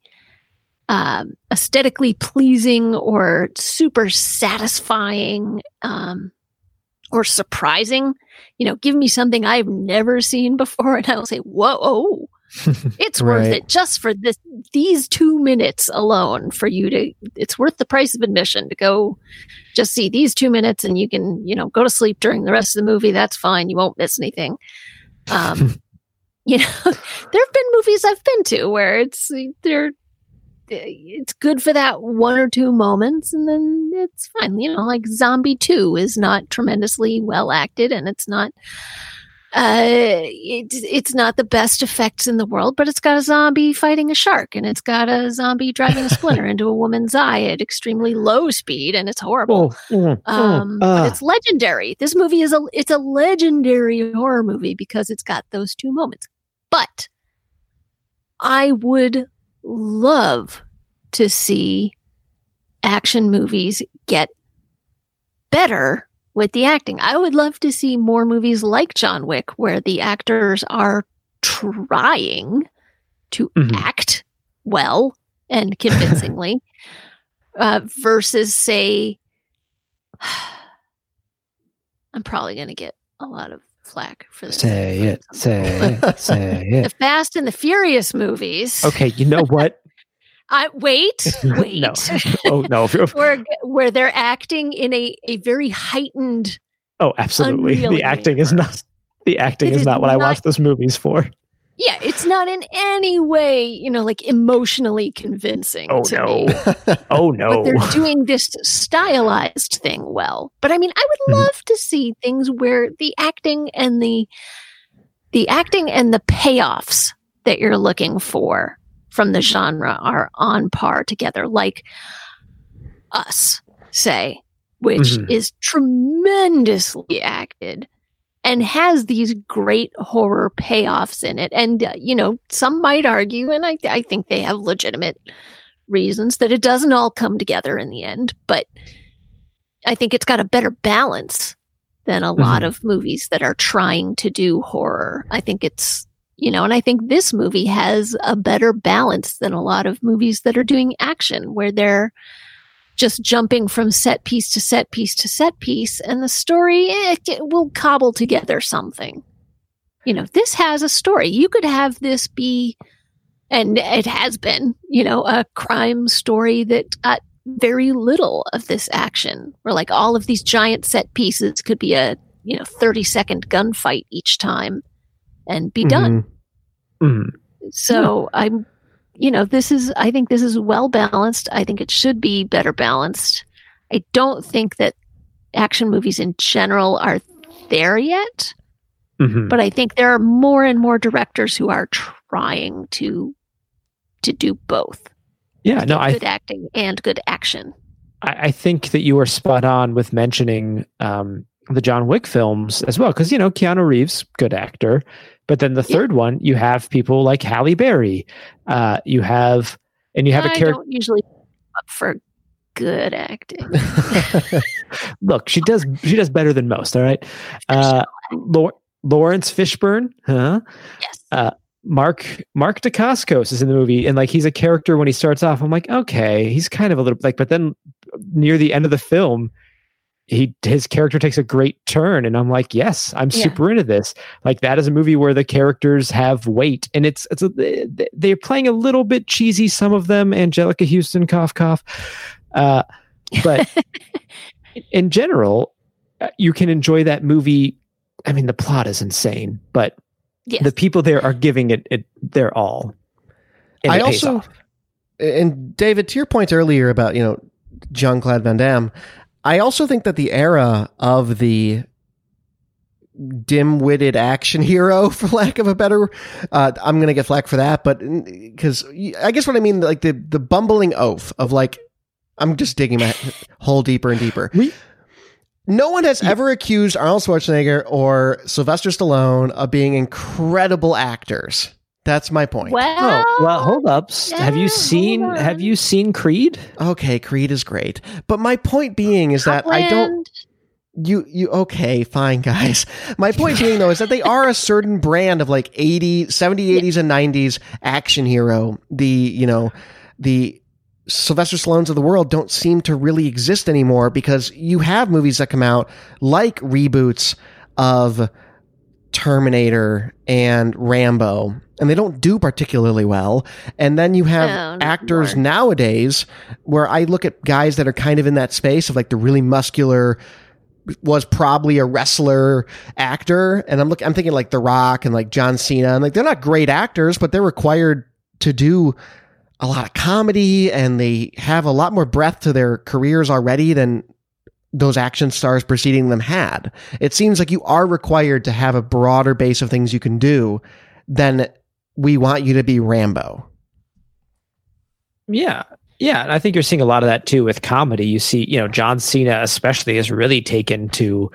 um, aesthetically pleasing or super satisfying um, or surprising. You know, give me something I've never seen before, and I will say, "Whoa, oh, it's worth it just for this these two minutes alone for you to. It's worth the price of admission to go." Just see these two minutes, and you can, you know, go to sleep during the rest of the movie. That's fine. You won't miss anything. Um, you know, there have been movies I've been to where it's they're it's good for that one or two moments and then it's fine you know like zombie 2 is not tremendously well acted and it's not uh it's it's not the best effects in the world but it's got a zombie fighting a shark and it's got a zombie driving a splinter into a woman's eye at extremely low speed and it's horrible Oh, mm, um, mm, but ah. it's legendary. This movie is a it's a legendary horror movie because it's got those two moments. But I would love to see action movies get better with the acting. I would love to see more movies like John Wick where the actors are trying to Mhm. act well and convincingly uh, versus say I'm probably going to get a lot of flack for this. Say it, say it, say The. Fast and the Furious movies. Okay, you know what? I wait, wait. no. Oh no. where where they're acting in a, a very heightened Oh, absolutely. The acting is not. The acting It is is not what I watch those movies for. yeah it's not in any way you know like emotionally convincing Oh no. Oh but they're doing this stylized thing well but i mean i would Mhm. love to see things where the acting and the the acting and the payoffs that you're looking for from the genre are on par together like us say which Mhm. is tremendously acted and has these great horror payoffs in it and uh, you know some might argue and I, I think they have legitimate reasons that it doesn't all come together in the end but i think it's got a better balance than a lot Mhm. of movies that are trying to do horror i think it's you know and i think this movie has a better balance than a lot of movies that are doing action where they're just jumping from set piece to set piece to set piece and the story eh, it will cobble together something you know this has a story you could have this be and it has been you know a crime story that got very little of this action where like all of these giant set pieces could be a you know 30 second gunfight each time and be done Mhm. Mhm. so I'm, you know, this is, I think this is well balanced. I think it should be better balanced. I don't think that action movies in general are there yet, Mhm. but I think there are more and more directors who are trying to to do both. Yeah, no, good acting and good action. I, I think that you were spot on with mentioning um, the John Wick films as well, because you know Keanu Reeves, good actor, but then the Yeah. third one, you have people like Halle Berry, uh, you have, and you have a I character. don't usually up for good acting. Look, she does she does better than most. All right, uh, Laurence Fishburne, huh? yes. uh, Mark Mark Dacascos is in the movie, and like he's a character when he starts off. I'm like, okay, he's kind of a little like, but then near the end of the film, he his character takes a great turn, and I'm like, yes, I'm Yeah. super into this. Like that is a movie where the characters have weight, and it's it's a, they- they're playing a little bit cheesy. Some of them, Anjelica Huston, cough cough, uh, but in general, uh, you can enjoy that movie. I mean, the plot is insane, but yes. the people there are giving it, it their all. And I it pays also, off. and David, to your point earlier about you know Jean Claude Van Damme, I also think that the era of the dim-witted action hero, for lack of a better. Uh, I'm gonna get flack for that, but because I guess what I mean, like the the bumbling oath of like, I'm just digging my hole deeper and deeper. We- no one has ever accused Arnold Schwarzenegger or Sylvester Stallone of being incredible actors. That's my point. Well, oh, well, hold up. S- have you seen. Have you seen Creed? Okay, Creed is great, but my point being is that I don't. You you okay, fine guys. My point being though is that they are a certain brand of like 80, 70, 80s and 90s action hero. The, you know, the Sylvester Stallones of the world don't seem to really exist anymore because you have movies that come out like reboots of Terminator and Rambo and they don't do particularly well. And then you have oh, No, actors anymore. nowadays where I look at guys that are kind of in that space of like the really muscular was probably a wrestler actor and I'm looking I'm thinking like The Rock and like John Cena and like they're not great actors but they're required to do a lot of comedy and they have a lot more breadth to their careers already than those action stars preceding them had. It seems like you are required to have a broader base of things you can do than we want you to be Rambo. Yeah. Yeah. And I think you're seeing a lot of that too with comedy. You see, you know, John Cena especially is really taken to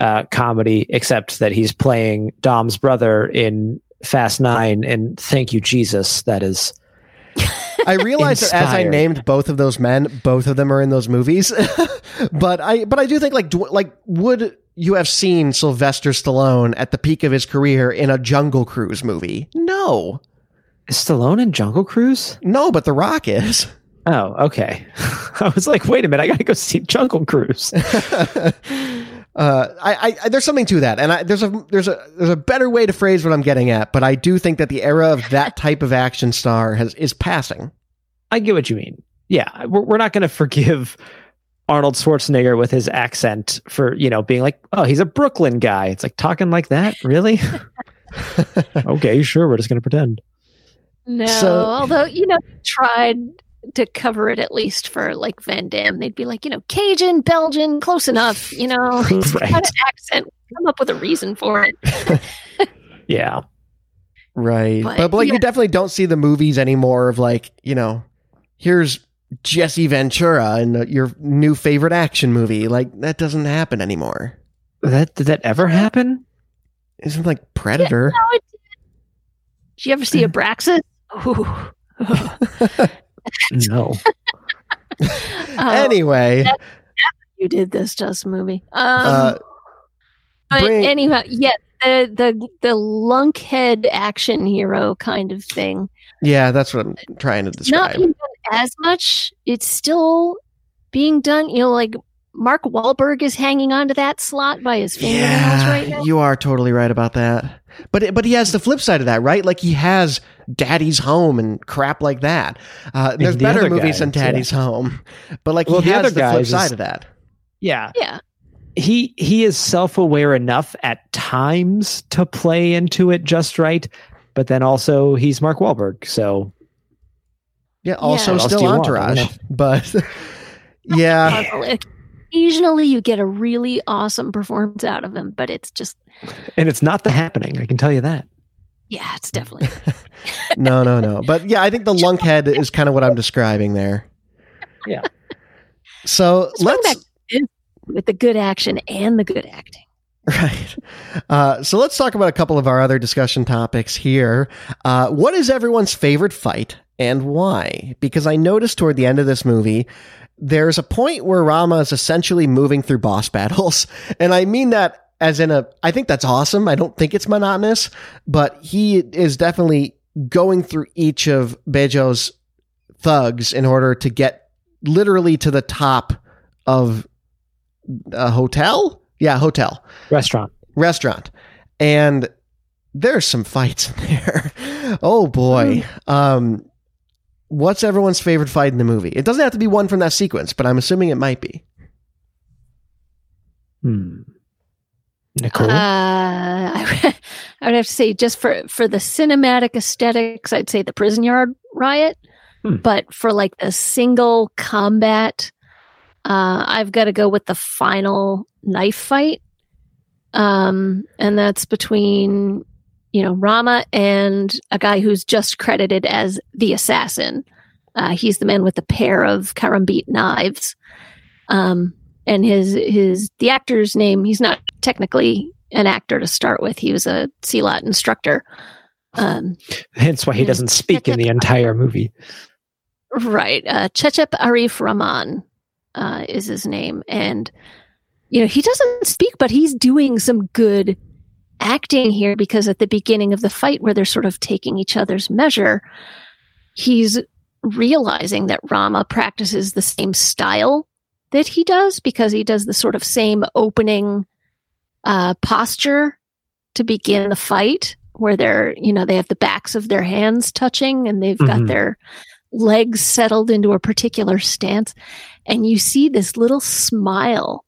uh, comedy, except that he's playing Dom's brother in Fast Nine. And thank you, Jesus. That is. I realized that as I named both of those men, both of them are in those movies. but I but I do think like do, like would you have seen Sylvester Stallone at the peak of his career in a Jungle Cruise movie? No. Is Stallone in Jungle Cruise? No, but The Rock is. Oh, okay. I was like, wait a minute, I gotta go see Jungle Cruise. uh, I, I, there's something to that, and I, there's a there's a there's a better way to phrase what I'm getting at, but I do think that the era of that type of action star has is passing. I get what you mean. Yeah, we're, we're not gonna forgive Arnold Schwarzenegger with his accent for you know being like, oh, he's a Brooklyn guy. It's like talking like that, really? okay, sure. We're just gonna pretend. No, So- although you know, tried to cover it at least for like Van Damme. They'd be like, you know, Cajun, Belgian, close enough. You know, Right. got an accent. Come up with a reason for it. Yeah. Right. But, But, but like yeah. you definitely don't see the movies anymore of like, you know, here's Jesse Ventura in uh, your new favorite action movie. Like that doesn't happen anymore. That did that ever happen? Isn't like Predator? No, it did. Did you ever see Abraxas? No. Oh, anyway, you did this just movie. Um, uh, but bring- anyhow, yeah, the the the lunkhead action hero kind of thing. yeah, that's what I'm trying to Not describe. being done as much. It's still being done. You know, like Mark Wahlberg is hanging onto that slot by his fingernails Yeah, right now. you are totally right about that. But but he has the flip side of that, right? Like he has Daddy's Home and crap like that. Uh, there's the better other movies than guys, yeah. Daddy's Home, but like Well, he the has other the flip guys side is- of that. Yeah. Yeah, He he is self-aware enough at times to play into it just right, but then also he's Mark Wahlberg, so Yeah, also What else do still you want? Entourage, but yeah. Occasionally, you get a really awesome performance out of him, but it's just and it's not the happening, I can tell you that. yeah, it's definitely no, no, no. But yeah, I think the lunkhead is kind of what I'm describing there. Yeah. So Let's let's back with the good action and the good acting. right. Uh, so let's talk about a couple of our other discussion topics here. Uh, what is everyone's favorite fight and why? Because I noticed toward the end of this movie. There's a point where Rama is essentially moving through boss battles. And I mean that as in a, I think that's awesome. I don't think it's monotonous, but he is definitely going through each of Bejo's thugs in order to get literally to the top of a hotel. Yeah, hotel Restaurant. restaurant and there's some fights in there oh boy um what's everyone's favorite fight in the movie it doesn't have to be one from that sequence but i'm assuming it might be Hmm. Nicole. Uh, I, I would have to say, just for for the cinematic aesthetics, I'd say the prison yard riot. Hmm. But for like the single combat, uh, I've got to go with the final knife fight Um, and that's between, you know, Rama and a guy who's just credited as the assassin. Uh, he's the man with the pair of karambit knives. Um, and his his the actor's name, he's not technically an actor to start with. He was a Silat instructor. Um, Hence why he doesn't speak in the entire movie. Right. Uh, Cecep Arif Rahman uh, is his name. And, you know, he doesn't speak, but he's doing some good acting here because at the beginning of the fight, where they're sort of taking each other's measure, he's realizing that Rama practices the same style that he does because he does the sort of same opening uh, posture to begin the fight where they're, you know, they have the backs of their hands touching and they've got Mhm. their legs settled into a particular stance. And you see this little smile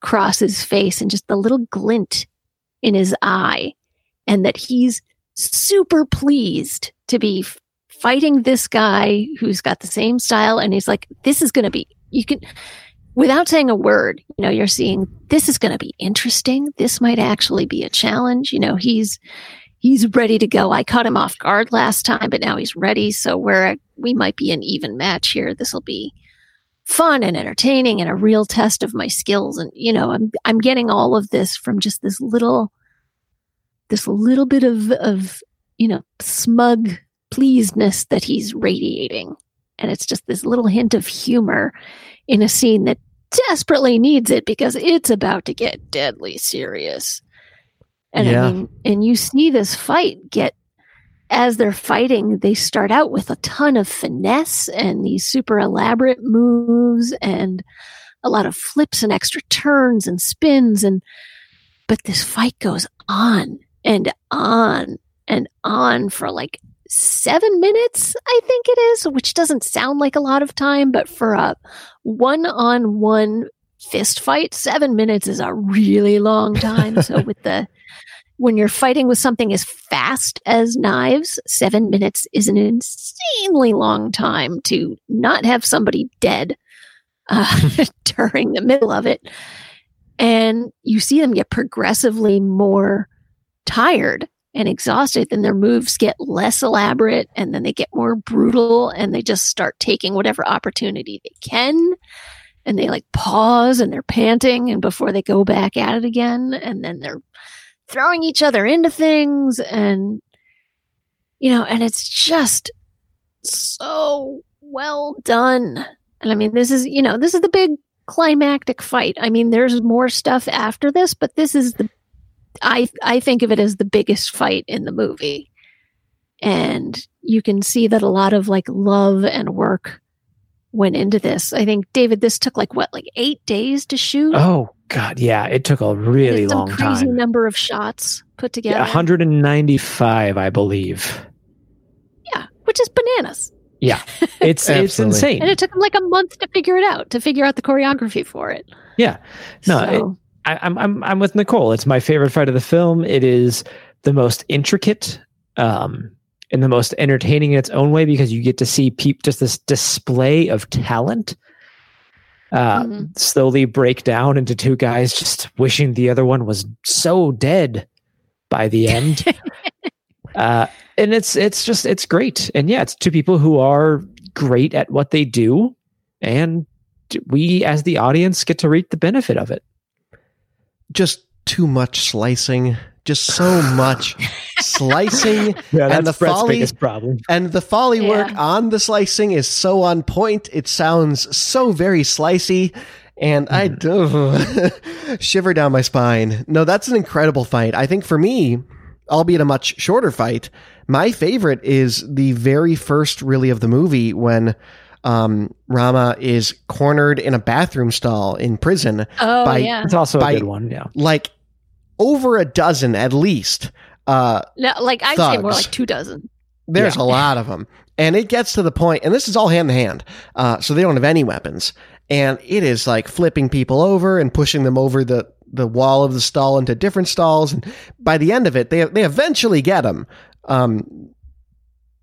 cross his face and just the little glint in his eye. And that he's super pleased to be fighting this guy who's got the same style. And he's like, this is going to be, you can, without saying a word, you know, you're seeing this is going to be interesting. This might actually be a challenge. You know, he's, he's ready to go. I caught him off guard last time, but now he's ready. So we're we might be an even match here. This will be fun and entertaining and a real test of my skills. And you know, I'm I'm getting all of this from just this little this little bit of of you know smug pleasedness that he's radiating. And it's just this little hint of humor in a scene that desperately needs it because it's about to get deadly serious. And Yeah. I mean, and you see this fight get as they're fighting, they start out with a ton of finesse and these super elaborate moves and a lot of flips and extra turns and spins and but this fight goes on and on and on for like seven minutes, I think it is, which doesn't sound like a lot of time, but for a one on one fist fight, seven minutes is a really long time. so with the when you're fighting with something as fast as knives, seven minutes is an insanely long time to not have somebody dead uh, during the middle of it. And you see them get progressively more tired and exhausted, then their moves get less elaborate and then they get more brutal and they just start taking whatever opportunity they can. And they like pause and they're panting and before they go back at it again. And then they're throwing each other into things and you know and it's just so well done and i mean this is you know this is the big climactic fight i mean there's more stuff after this but this is the i i think of it as the biggest fight in the movie and you can see that a lot of like love and work went into this i think david this took like what like eight days to shoot Oh God, yeah, it took a really It's long crazy time. number of shots put together Yeah, 195, I believe. Yeah, which is bananas. Yeah, it's it's insane. And it took them like a month to figure it out, to figure out the choreography for it. Yeah. No, it- So, I, I'm I'm I'm with Nicole. It's my favorite fight of the film. It is the most intricate, um, and the most entertaining in its own way because you get to see peop just this display of talent. Uh, Mhm. slowly break down into two guys just wishing the other one was so dead by the end. uh, and it's it's just it's great. And yeah, it's two people who are great at what they do, and we as the audience get to reap the benefit of it. Just too much slicing. Just so much slicing. Yeah, And the Brett's folly- biggest problem. And the foley work on the slicing is so on point. It sounds so very slicey. And I mm. do shiver down my spine. No, that's an incredible fight. I think for me, albeit a much shorter fight, my favorite is the very first really of the movie when um, Rama is cornered in a bathroom stall in prison, oh, by- yeah. It's also By- a good one. Yeah. like over a dozen at least. Uh, No, like, I'd say more like two dozen. There's Yeah. a lot of them. And it gets to the point, and this is all hand to hand. Uh, so they don't have any weapons. And it is like flipping people over and pushing them over the, the wall of the stall into different stalls. And by the end of it, they, they eventually get them. Um,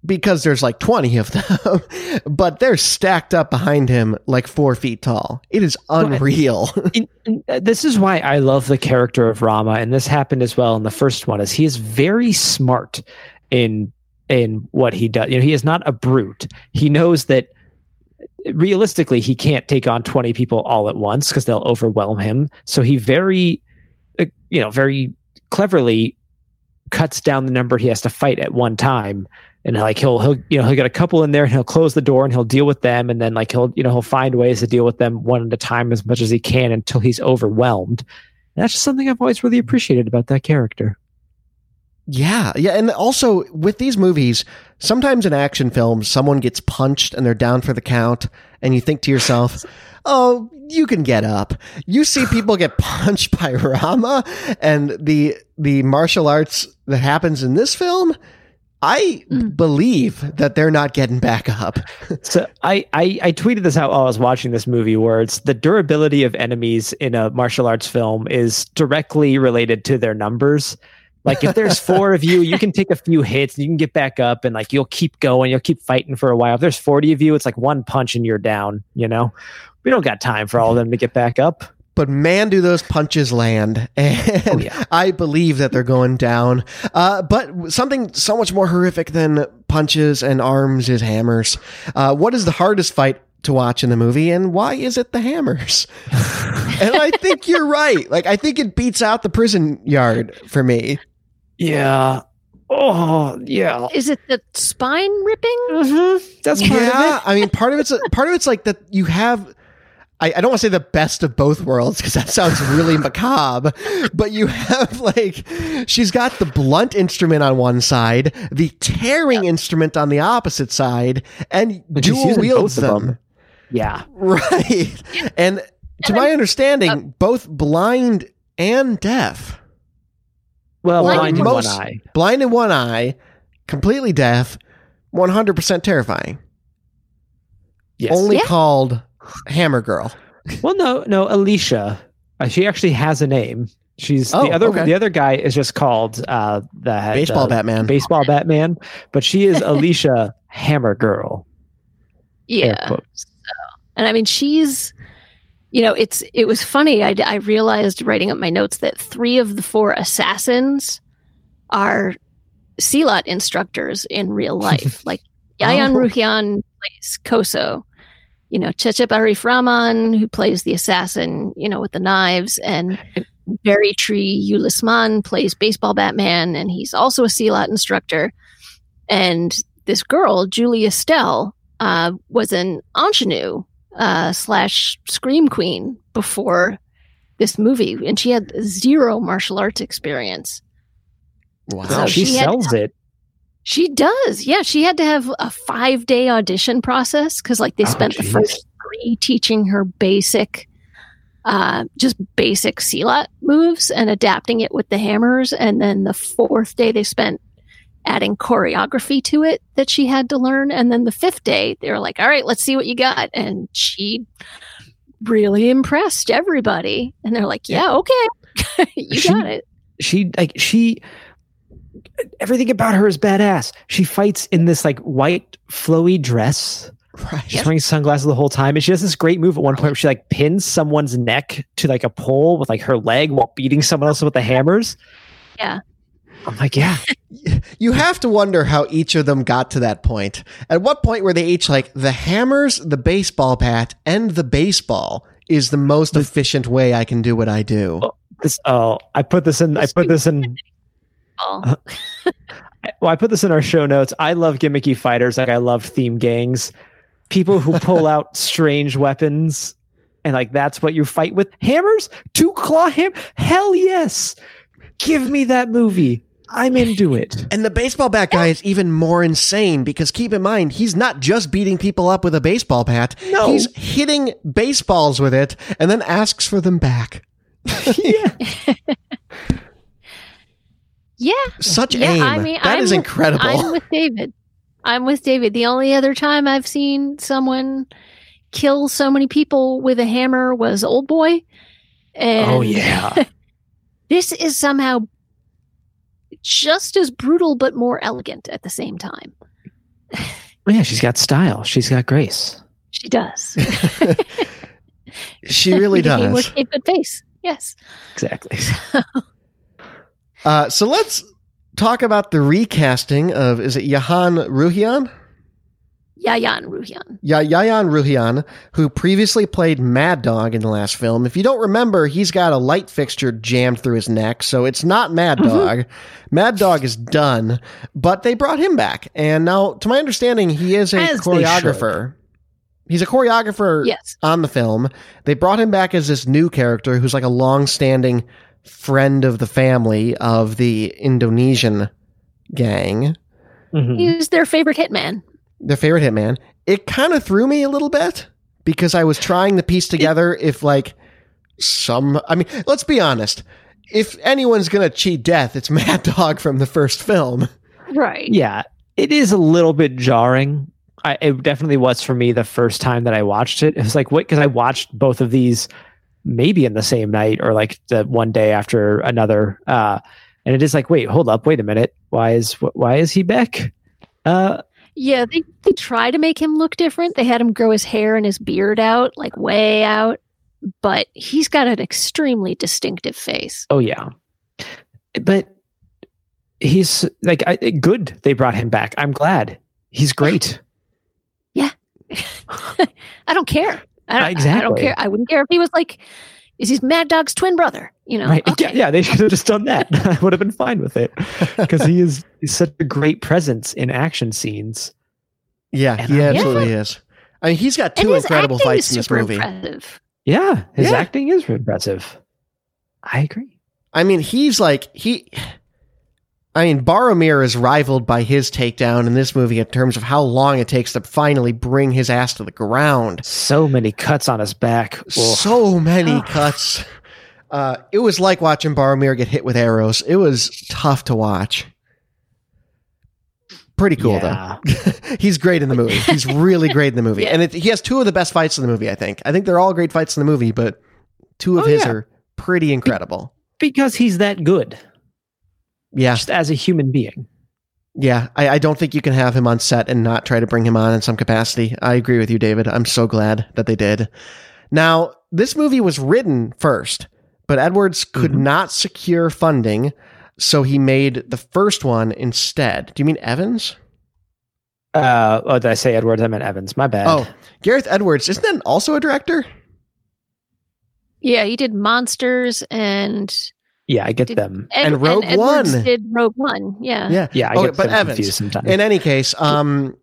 because there's like 20 of them, but they're stacked up behind him like four feet tall. It is unreal. Uh, this is why I love the character of Rama, and this happened as well in the first one. Is he is very smart in in what he does. You know, he is not a brute. He knows that realistically he can't take on 20 people all at once because they'll overwhelm him. So he very, uh, you know, very cleverly cuts down the number he has to fight at one time. And like he'll he'll you know he'll get a couple in there and he'll close the door and he'll deal with them and then like he'll you know he'll find ways to deal with them one at a time as much as he can until he's overwhelmed. And that's just something I've always really appreciated about that character. Yeah, yeah, and also with these movies, sometimes in action films, someone gets punched and they're down for the count, and you think to yourself, "Oh, you can get up." You see people get punched by Rama, and the the martial arts that happens in this film. I Mm. believe that they're not getting back up. So I, I I tweeted this out while I was watching this movie, where it's the durability of enemies in a martial arts film is directly related to their numbers. Like if there's four of you, you can take a few hits, and you can get back up, and like you'll keep going, you'll keep fighting for a while. If there's forty of you, it's like one punch and you're down. You know, we don't got time for all of them to get back up. But man, do those punches land. And Oh, yeah. I believe that they're going down. Uh, but something so much more horrific than punches and arms is hammers. Uh, what is the hardest fight to watch in the movie, and why is it the hammers? and I think you're right. Like, I think it beats out the prison yard for me. Yeah. Oh yeah. Is it the spine ripping? Mm-hmm. That's part yeah, of it. I mean, part of it's part of it's like that you have. I, I don't want to say the best of both worlds because that sounds really macabre, but you have like she's got the blunt instrument on one side, the tearing instrument on the opposite side, and But dual using wields both them. them. Yeah. Right, and to And my then- understanding, uh, both blind and deaf, Well, Or blind in one eye. blind in one eye, completely deaf, one hundred percent terrifying. Yes. Only Yeah. called Hammer Girl. Well, no, no, Alicia. Uh, she actually has a name. She's Oh, the other. okay. The other guy is just called uh, the Baseball the Batman. Baseball Batman, but she is Alicia Hammer Girl. Yeah. quotes. And I mean, she's, you know, it's it was funny. I, I realized writing up my notes that three of the four assassins are Silat instructors in real life. like Yayan Oh. Ruhian plays Koso. You know, Cecep Arif Rahman, who plays the assassin, you know, with the knives, and Very Tri Yulisman plays baseball Batman, and he's also a Silat instructor. And this girl, Julie Estelle, uh, was an ingenue uh, slash scream queen before this movie, and she had zero martial arts experience. Wow. So she, she had- sells it. She does, yeah. She had to have a five day audition process because, like, they Oh, spent the first three teaching her basic, uh, just basic Silat moves and adapting it with the hammers, and then the fourth day they spent adding choreography to it that she had to learn, and then the fifth day they were like, "All right, let's see what you got," and she really impressed everybody, and they're like, "Yeah, okay, you She- got it." She like she. Everything about her is badass. She fights in this like white flowy dress. Right. She's wearing sunglasses the whole time, and she does this great move at one point where she like pins someone's neck to like a pole with like her leg while beating someone else with the hammers. Yeah. I'm like, yeah, You have to wonder how each of them got to that point. At what point were they each like the hammers, the baseball bat, and the baseball is the most efficient way I can do what I do? Oh. this. Oh, I put this in. I put this in. Oh, Well, I put this in our show notes. I love gimmicky fighters. Like I love theme gangs, people who pull out strange weapons, and like that's what you fight with. Hammers, two claw ham. Hell yes, give me that movie. I'm into it. And the baseball bat guy is even more insane because keep in mind, he's not just beating people up with a baseball bat. No. He's hitting baseballs with it and then asks for them back. yeah. yeah. Such Yeah, aim. I mean, that I'm is with- incredible. I'm with David. I'm with David. The only other time I've seen someone kill so many people with a hammer was Old Boy. Oh, and Oh yeah. this is somehow just as brutal but more elegant at the same time. yeah, she's got style. She's got grace. She does. She really does. a good face. Yes. Exactly. Uh, so let's talk about the recasting of is it Yahan Ruhian? Yayan Ruhian. Ya Yayan Ruhian, who previously played Mad Dog in the last film. If you don't remember, he's got a light fixture jammed through his neck, so it's not Mad Mm-hmm. Dog. Mad Dog is done, but they brought him back, and now, to my understanding, he is a As choreographer. He's a choreographer Yes. on the film. They brought him back as this new character who's like a long-standing friend of the family of the Indonesian gang, Mhm. He's their favorite hitman. their favorite hitman. It kind of threw me a little bit because I was trying to piece together if like some I mean, let's be honest. If anyone's going to cheat death, it's Mad Dog from the first film. Right. Yeah, it is a little bit jarring. I, it definitely was for me the first time that I watched it. It was like, what? Because I watched both of these maybe in the same night or like the one day after another. Uh, and it is like, wait, hold up, wait a minute. Why is wh- why is he back? Uh, Yeah, they, they try to make him look different. They had him grow his hair and his beard out, like way out. But he's got an extremely distinctive face. oh yeah, but he's like I, good. They brought him back. I'm glad. He's great. Yeah, I don't care. I don't, I don't Exactly. care. I wouldn't care if he was like, is he Mad Dog's twin brother? You know? Right? Okay. Yeah, yeah, they should have just done that. I would have been fine with it because he is he's such a great presence in action scenes. Yeah, And he I'm- absolutely is. I mean, he's got two incredible fights in this movie. impressive. Yeah, his Yeah. acting is impressive. I agree. I mean, he's like he. I mean, Boromir is rivaled by his takedown in this movie in terms of how long it takes to finally bring his ass to the ground. So many cuts on his back. Ugh. So many cuts. Uh, it was like watching Boromir get hit with arrows. It was tough to watch. Pretty cool Yeah. though. He's great in the movie. He's really great in the movie, and it, he has two of the best fights in the movie. I think. I think they're all great fights in the movie, but two of Oh, his yeah. are pretty incredible. because he's that good, Yeah, just as a human being. Yeah, I, I don't think you can have him on set and not try to bring him on in some capacity. I agree with you, David. I'm so glad that they did. Now, this movie was written first, but Edwards could Mhm. not secure funding, so he made the first one instead. Do you mean Evans? Uh, oh, did I say Edwards? I meant Evans. My bad. Oh, Gareth Edwards. Isn't that also a director? Yeah, he did Monsters and yeah, I get Did- them. Ed- And Rogue Edwards One. did Rogue One. Yeah. Yeah. Yeah, I Okay, get but them Evans. confused sometimes. In any case, um,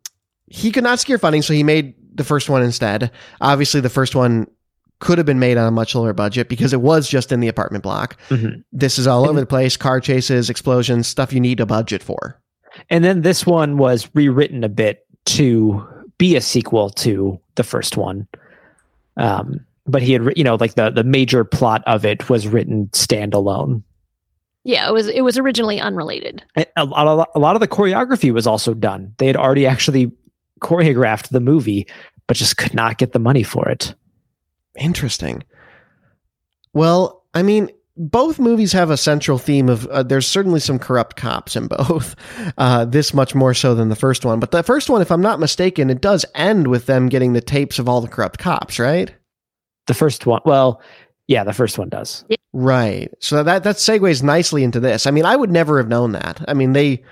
he could not secure funding, so he made the first one instead. Obviously, the first one could have been made on a much lower budget because it was just in the apartment block. Mhm. This is all And- over the place car chases, explosions, stuff you need a budget for. And then this one was rewritten a bit to be a sequel to the first one. Um, but he had, you know, like the the major plot of it was written standalone. Yeah, it was it was originally unrelated. A, a lot of, a lot of the choreography was also done. They had already actually choreographed the movie, but just could not get the money for it. Interesting. Well, I mean, both movies have a central theme of uh, there's certainly some corrupt cops in both. Uh, this much more so than the first one. But the first one, if I'm not mistaken, it does end with them getting the tapes of all the corrupt cops, right? The first one, well, yeah, the first one does. Right. So that that segues nicely into this. I mean, I would never have known that. I mean, they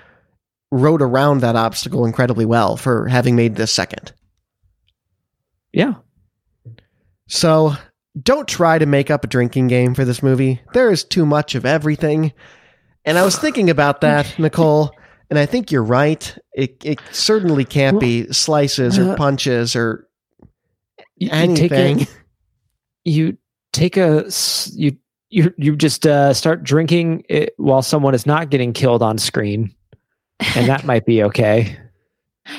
rode around that obstacle incredibly well for having made this second. Yeah. So don't try to make up a drinking game for this movie. There is too much of everything. And I was thinking about that, Nicole, and I think you're right. It it certainly can't be slices or uh, punches or You, you take anything. a, you take a you you you just uh, start drinking it while someone is not getting killed on screen, and that might be okay.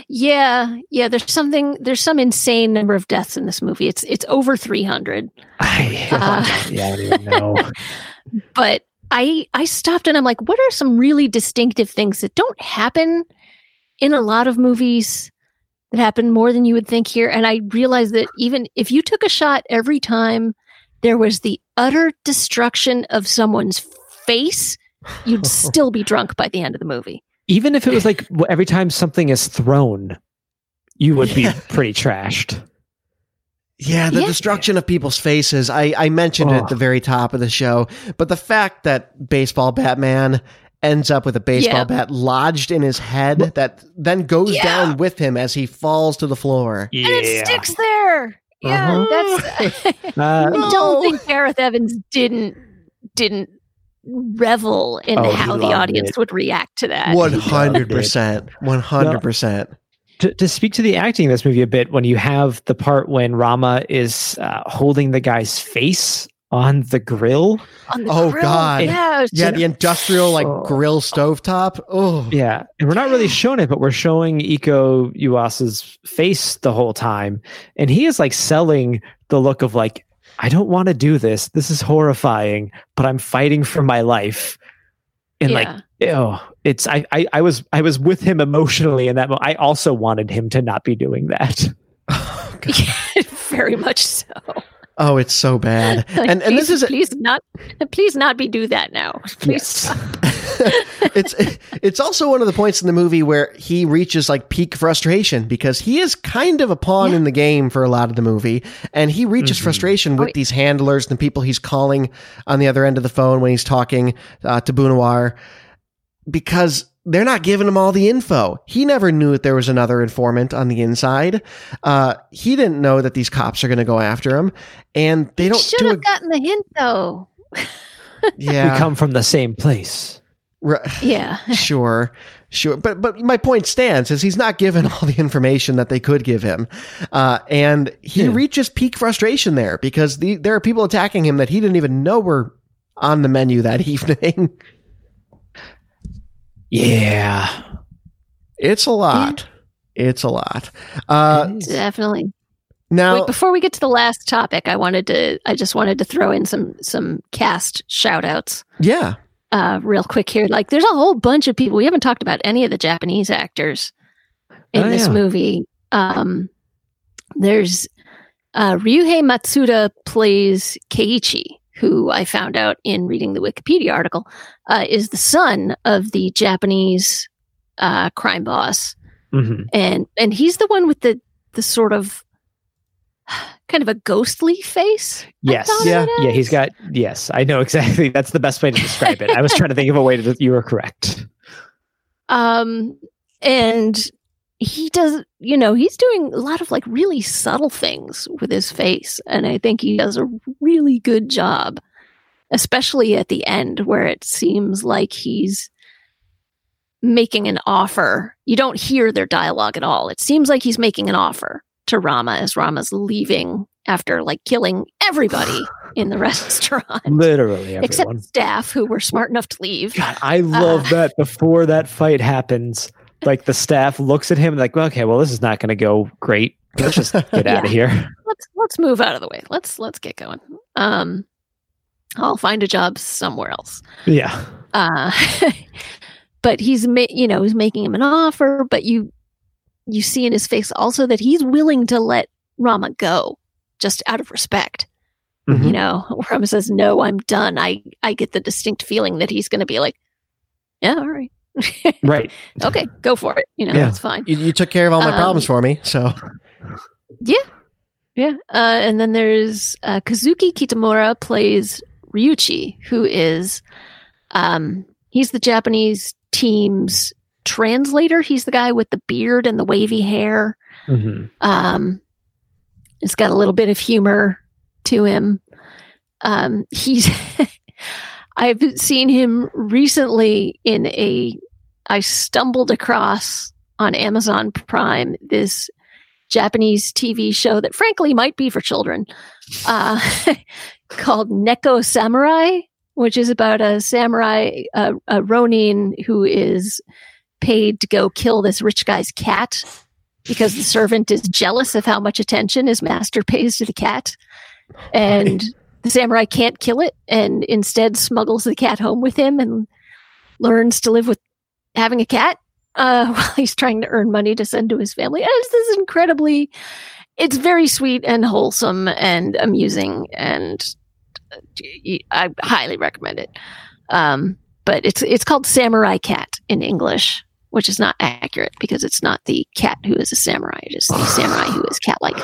Yeah, yeah. There's something. There's some insane number of deaths in this movie. It's it's over 300. I, Uh. yeah, I don't even know. But I I stopped and I'm like, what are some really distinctive things that don't happen in a lot of movies that happened more than you would think here? And I realized that even if you took a shot every time there was the utter destruction of someone's face, you'd still be drunk by the end of the movie. Even if it was like every time something is thrown, you would be pretty trashed. Yeah, the Yeah. destruction of people's faces. I, I mentioned it at Oh. the very top of the show, but the fact that baseball Batman ends up with a baseball Yeah. bat lodged in his head that then goes Yeah. down with him as he falls to the floor. Yeah. And it sticks there. Yeah, Uh-huh. that's. Uh, I don't think Gareth Evans didn't didn't revel in Oh, how the audience it. would react to that. One hundred percent. One hundred percent. to, to speak to the acting in this movie a bit, when you have the part when Rama is uh, holding the guy's face on the grill. On the Oh, grill. God. Yeah, Yeah, the industrial like Oh. grill stovetop. Oh, Yeah. And we're not really showing it, but we're showing Iko Uwais's face the whole time. And he is like selling the look of like, I don't want to do this. This is horrifying, but I'm fighting for my life. And like, oh, it's I, I I was I was with him emotionally in that moment. I also wanted him to not be doing that. Oh, God. very much so. Oh, it's so bad. Like, And and this please- is please not please not be do that now. Please Yes. stop. it's it's also one of the points in the movie where he reaches like peak frustration because he is kind of a pawn Yeah. in the game for a lot of the movie and he reaches Mhm. frustration with Oh, these handlers and the people he's calling on the other end of the phone when he's talking uh, to Bunawar because they're not giving him all the info. He never knew that there was another informant on the inside. Uh, he didn't know that these cops are going to go after him, and they don't Should do a have gotten the hint though. yeah. We come from the same place. Ri- Yeah. sure sure but but my point stands is he's not given all the information that they could give him uh, and he Yeah. reaches peak frustration there because the, there are people attacking him that he didn't even know were on the menu that evening Yeah. it's a lot it's a lot uh, Definitely. now Wait, before we get to the last topic, I wanted to I just wanted to throw in some some cast shout outs yeah uh real quick here. Like there's a whole bunch of people. We haven't talked about any of the Japanese actors in Oh, this yeah. movie. Um there's uh Ryuhei Matsuda plays Keiichi, who I found out in reading the Wikipedia article, uh, is the son of the Japanese uh crime boss Mhm. and and he's the one with the the sort of kind of a ghostly face. Yes. Yeah. Yeah, he's got yes, I know exactly. That's the best way to describe it. I was trying to think of a way to you were correct. um and he does you know he's doing a lot of like really subtle things with his face and i think he does a really good job especially at the end where it seems like he's making an offer you don't hear their dialogue at all it seems like he's making an offer to rama as rama's leaving after like killing everybody in the restaurant Literally everyone. except staff who were smart enough to leave God, I love Uh. that before that fight happens, like the staff looks at him like, well, okay, well, this is not going to go great. Let's just get out of here. let's let's move out of the way. Let's let's get going. Um, I'll find a job somewhere else. Yeah. Uh, but he's ma- you know he's making him an offer, but you you see in his face also that he's willing to let Rama go just out of respect. Mhm. You know, Rama says, "No, I'm done." I I get the distinct feeling that he's going to be like, "Yeah, all right, Right. okay, go for it." You know, Yeah. that's fine. you, you took care of all my Um, problems for me so Yeah. Uh, and then there's uh, Kazuki Kitamura plays Ryuichi, who is um, he's the Japanese team's translator. He's the guy with the beard and the wavy hair. hmm Um, it's got a little bit of humor to him. Um, he's I've seen him recently in a I stumbled across on Amazon Prime this Japanese TV show that frankly might be for children uh, called Neko Samurai, which is about a samurai, uh, a Ronin who is paid to go kill this rich guy's cat because the servant is jealous of how much attention his master pays to the cat. And the samurai can't kill it and instead smuggles the cat home with him and learns to live with having a cat uh, while he's trying to earn money to send to his family. And It's this incredibly, it's very sweet and wholesome and amusing, and uh, I highly recommend it. Um, but it's it's called Samurai Cat in English. which is not accurate because it's not the cat who is a samurai, it is the samurai who is cat like.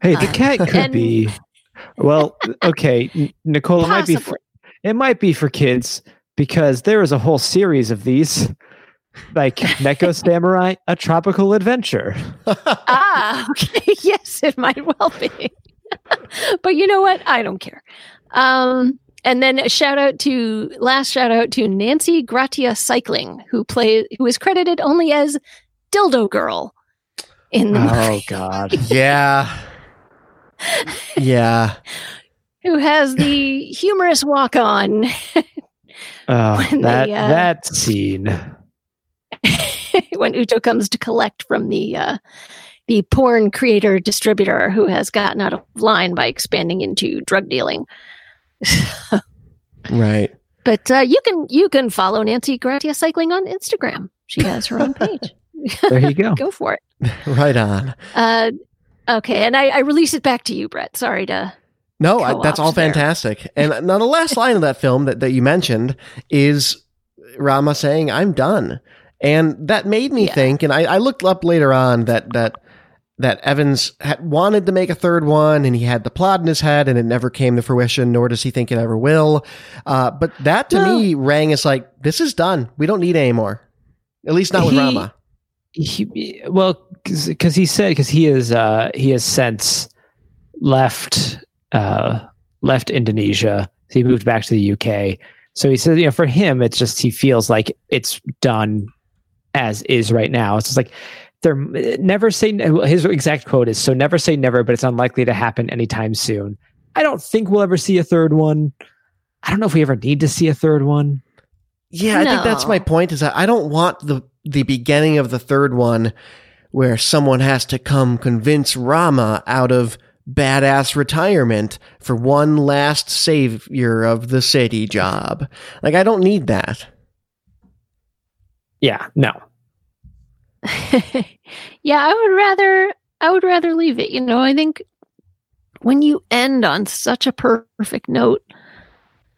Hey, the cat could And- be. Well, okay, Nicole. It might be. For, it might be for kids because there is a whole series of these, like Neko Samurai: A Tropical Adventure. ah, okay. yes, it might well be. but you know what? I don't care. Um, and then a shout out to last shout out to Nancy Gratia Cycling, who play who is credited only as Dildo Girl in the Oh movie, God. yeah. Yeah. who has the humorous walk on Oh, that they, uh, that scene. when Uco comes to collect from the uh, the porn creator distributor who has gotten out of line by expanding into drug dealing. Right. But uh, you can you can follow Nancy Gratia Cycling on Instagram. She has her own page. There you go. Go for it. Right on. Uh, okay, and I, I release it back to you, Brett. Sorry to. No, I, that's all there. fantastic. And now the last line of that film that, that you mentioned is Rama saying, I'm done. And that made me Yeah. think, and I, I looked up later on that that that Evans had wanted to make a third one and he had the plot in his head and it never came to fruition, nor does he think it ever will. Uh, but that to No. me rang as like, this is done. We don't need any more. At least not with He- Rama. He, well, because he said because he is uh, he has since left uh, left Indonesia. He moved back to the UK. So he says, you know, for him, it's just he feels like it's done as is right now. It's just like they're never say his exact quote is so never say never, but it's unlikely to happen anytime soon. I don't think we'll ever see a third one. I don't know if we ever need to see a third one. Yeah, I think that's my point. Is that I don't want the the beginning of the third one where someone has to come convince Rama out of badass retirement for one last savior of the city job. Like I don't need that. Yeah, no. yeah, I would rather I would rather leave it. You know, I think when you end on such a perfect note,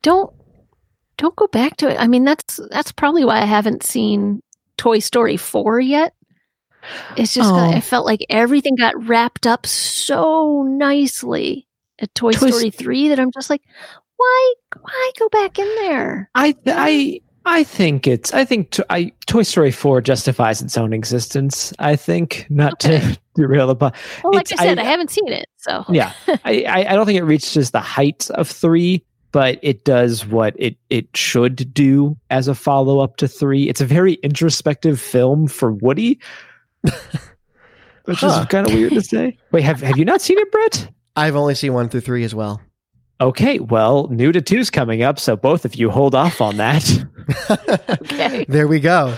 don't don't go back to it. I mean, that's that's probably why I haven't seen Toy Story 4 yet. It's just that Oh. I felt like everything got wrapped up so nicely at Toy, Toy Story 3 that I'm just like, why why go back in there? I I I think it's I think to, I Toy Story four justifies its own existence. I think not to derail the but Well, like It's- I said, I, I- haven't seen it. So yeah, I, I I don't think it reaches the heights of three, but it does what it it should do as a follow up to three. It's a very introspective film for Woody, which Huh. is kind of weird to say. Wait, have have you not seen it, Brett? I've only seen one through three as well. Okay, well, new to two's coming up, so both of you hold off on that. Okay. there we go.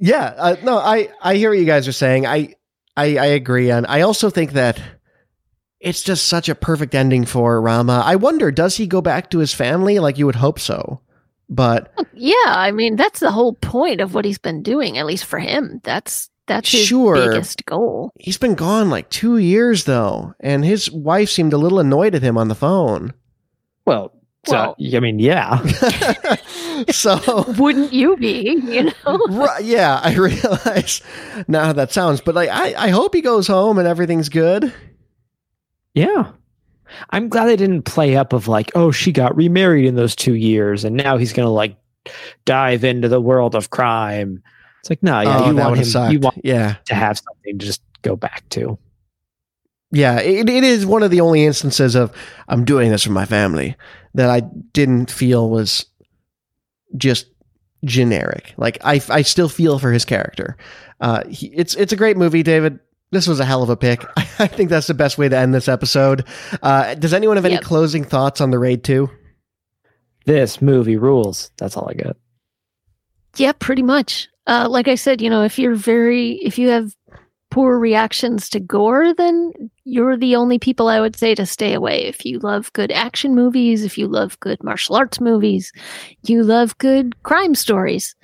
Yeah, uh, no, I I hear what you guys are saying. I I, I agree, and I also think that it's just such a perfect ending for Rama. I wonder, does he go back to his family? Like you would hope so, but Yeah, I mean that's the whole point of what he's been doing. At least for him, that's that's his Sure. biggest goal. he's been gone like two years though, and his wife seemed a little annoyed at him on the phone. Well, so, I mean, yeah. so Wouldn't you be? You know. Right, yeah, I realize now how that sounds, but like I, I hope he goes home and everything's good. Yeah. I'm glad they didn't play up of like, oh, she got remarried in those two years and now he's going to like dive into the world of crime. It's like, no, yeah, oh, you want would him, have sucked. you want yeah, to have something to just go back to. Yeah. It, it is one of the only instances of I'm doing this for my family that I didn't feel was just generic. Like I, I still feel for his character. Uh, he, it's it's a great movie, David. This was a hell of a pick. I think that's the best way to end this episode. Uh, does anyone have any Yep. closing thoughts on the raid two? This movie rules. That's all I got. Yeah, pretty much. Uh, like I said, you know, if you're very, if you have poor reactions to gore, then you're the only people I would say to stay away. If you love good action movies, if you love good martial arts movies, you love good crime stories,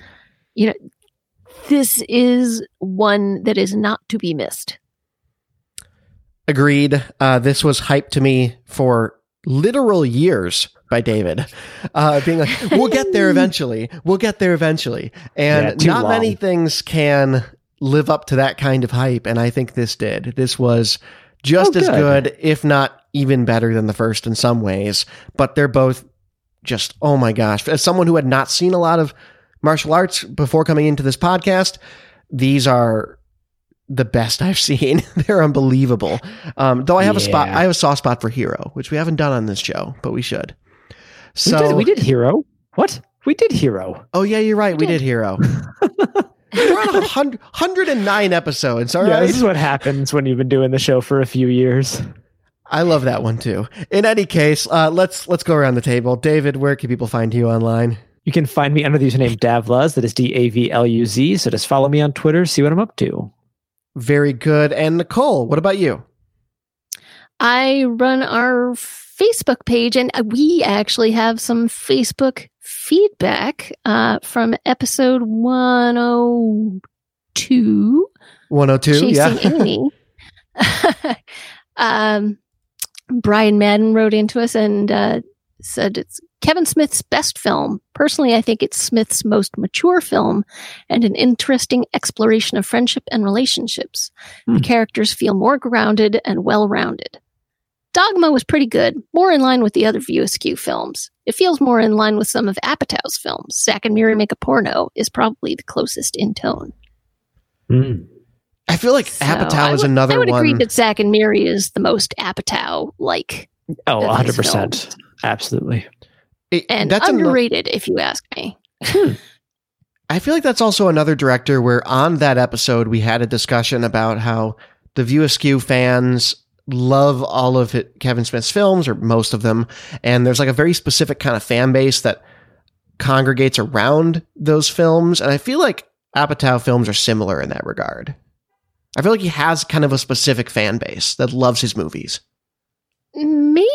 you know, this is one that is not to be missed. Agreed. Uh, this was hyped to me for literal years by David, uh, being like, "We'll get there eventually. We'll get there eventually." And Yeah, too not many things can live up to that kind of hype, and I think this did. This was just Oh, as good. good, if not even better than the first in some ways. But they're both just oh my gosh! As someone who had not seen a lot of martial arts before coming into this podcast, these are the best I've seen. They're unbelievable. Um, though I have a spot, I have a soft spot for Hero, which we haven't done on this show, but we should. we, So, did, we did Hero. What? We did Hero. oh yeah, you're right. We did. did Hero. We're on a hundred, 109 episodes. All yeah, right. this is what happens when you've been doing the show for a few years. I love that one too. In any case, uh, let's let's go around the table. David, where can people find you online? You can find me under the username Davluz. That is D A V L U Z. So just follow me on Twitter, see what I'm up to. Very good. And Nicole, what about you? I run our Facebook page, and we actually have some Facebook feedback uh, from episode 102 102. Chasing yeah. Amy. um, Brian Madden wrote into us and uh, said it's Kevin Smith's best film. Personally, I think it's Smith's most mature film and an interesting exploration of friendship and relationships. Hmm. The characters feel more grounded and well rounded. Dogma was pretty good, more in line with the other View Askew films. It feels more in line with some of Apatow's films. Zack and Miri Make a Porno is probably the closest in tone. Hmm. I feel like So Apatow I is would- another I would one. agree that Zack and Miri is the most Apatow like Oh, Of 100%. Absolutely. It- and that's ano- underrated, if you ask me. I feel like that's also another director where on that episode we had a discussion about how the View Askew fans love all of it, Kevin Smith's films or most of them, and there's like a very specific kind of fan base that congregates around those films, and I feel like Apatow films are similar in that regard. I feel like he has kind of a specific fan base that loves his movies. Maybe,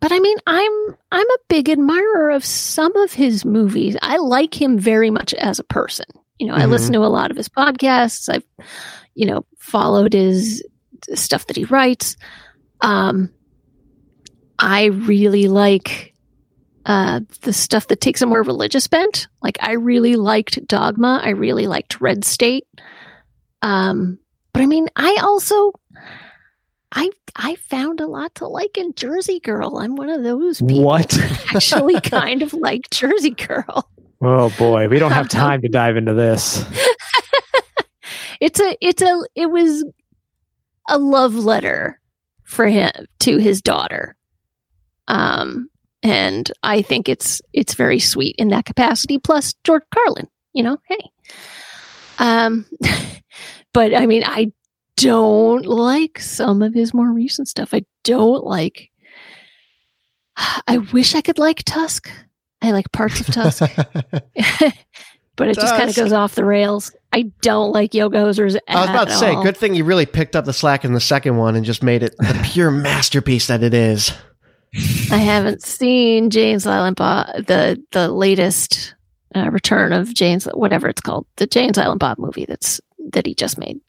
but I mean, I'm I'm a big admirer of some of his movies. I like him very much as a person. You know, I Mhm. listen to a lot of his podcasts. I've, you know, followed his stuff that he writes. Um, I really like uh, the stuff that takes a more religious bent. Like I really liked Dogma. I really liked Red State. Um, but I mean, I also I I found a lot to like in Jersey Girl. I'm one of those people What? who actually kind of like Jersey Girl. Oh boy, we don't have time to dive into this. It's a it's a it was a love letter for him to his daughter. Um and I think it's it's very sweet in that capacity plus George Carlin, you know, hey. Um but I mean I don't like some of his more recent stuff. I don't like I wish I could like Tusk. I like parts of Tusk. but it just kind of goes off the rails. I don't like Yoga Hosers I was about to say, all. good thing you really picked up the slack in the second one and just made it the pure masterpiece that it is. I haven't seen Jay and Silent Bob, the the latest uh, return of Jane's whatever it's called, the Jay and Silent Bob movie that's that he just made.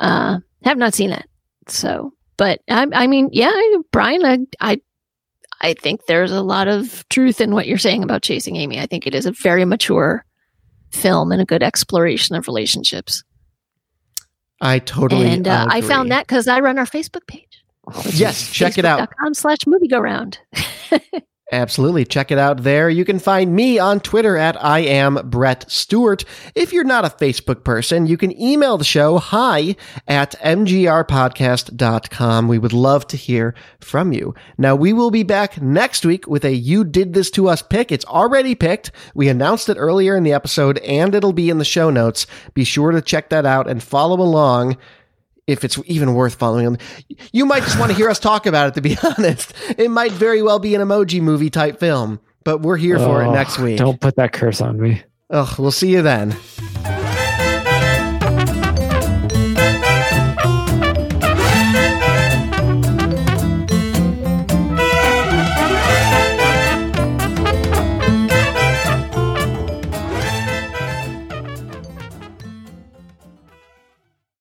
Uh, have not seen that. So, but I, I mean, yeah, Brian, I, I, I think there's a lot of truth in what you're saying about Chasing Amy. I think it is a very mature film and a good exploration of relationships. I totally. and uh, I found that because I run our Facebook page. Yes, check it out. Com slash movie go round. Absolutely. Check it out there. You can find me on Twitter at I am Brett Stewart. If you're not a Facebook person, you can email the show hi at mgrpodcast.com. We would love to hear from you. Now, we will be back next week with a You Did This To Us pick. It's already picked. We announced it earlier in the episode and it'll be in the show notes. Be sure to check that out and follow along if it's even worth following them. You might just want to hear us talk about it, to be honest. It might very well be an emoji movie type film, but we're here for it Oh, next week. Don't put that curse on me. Ugh, we'll see you then.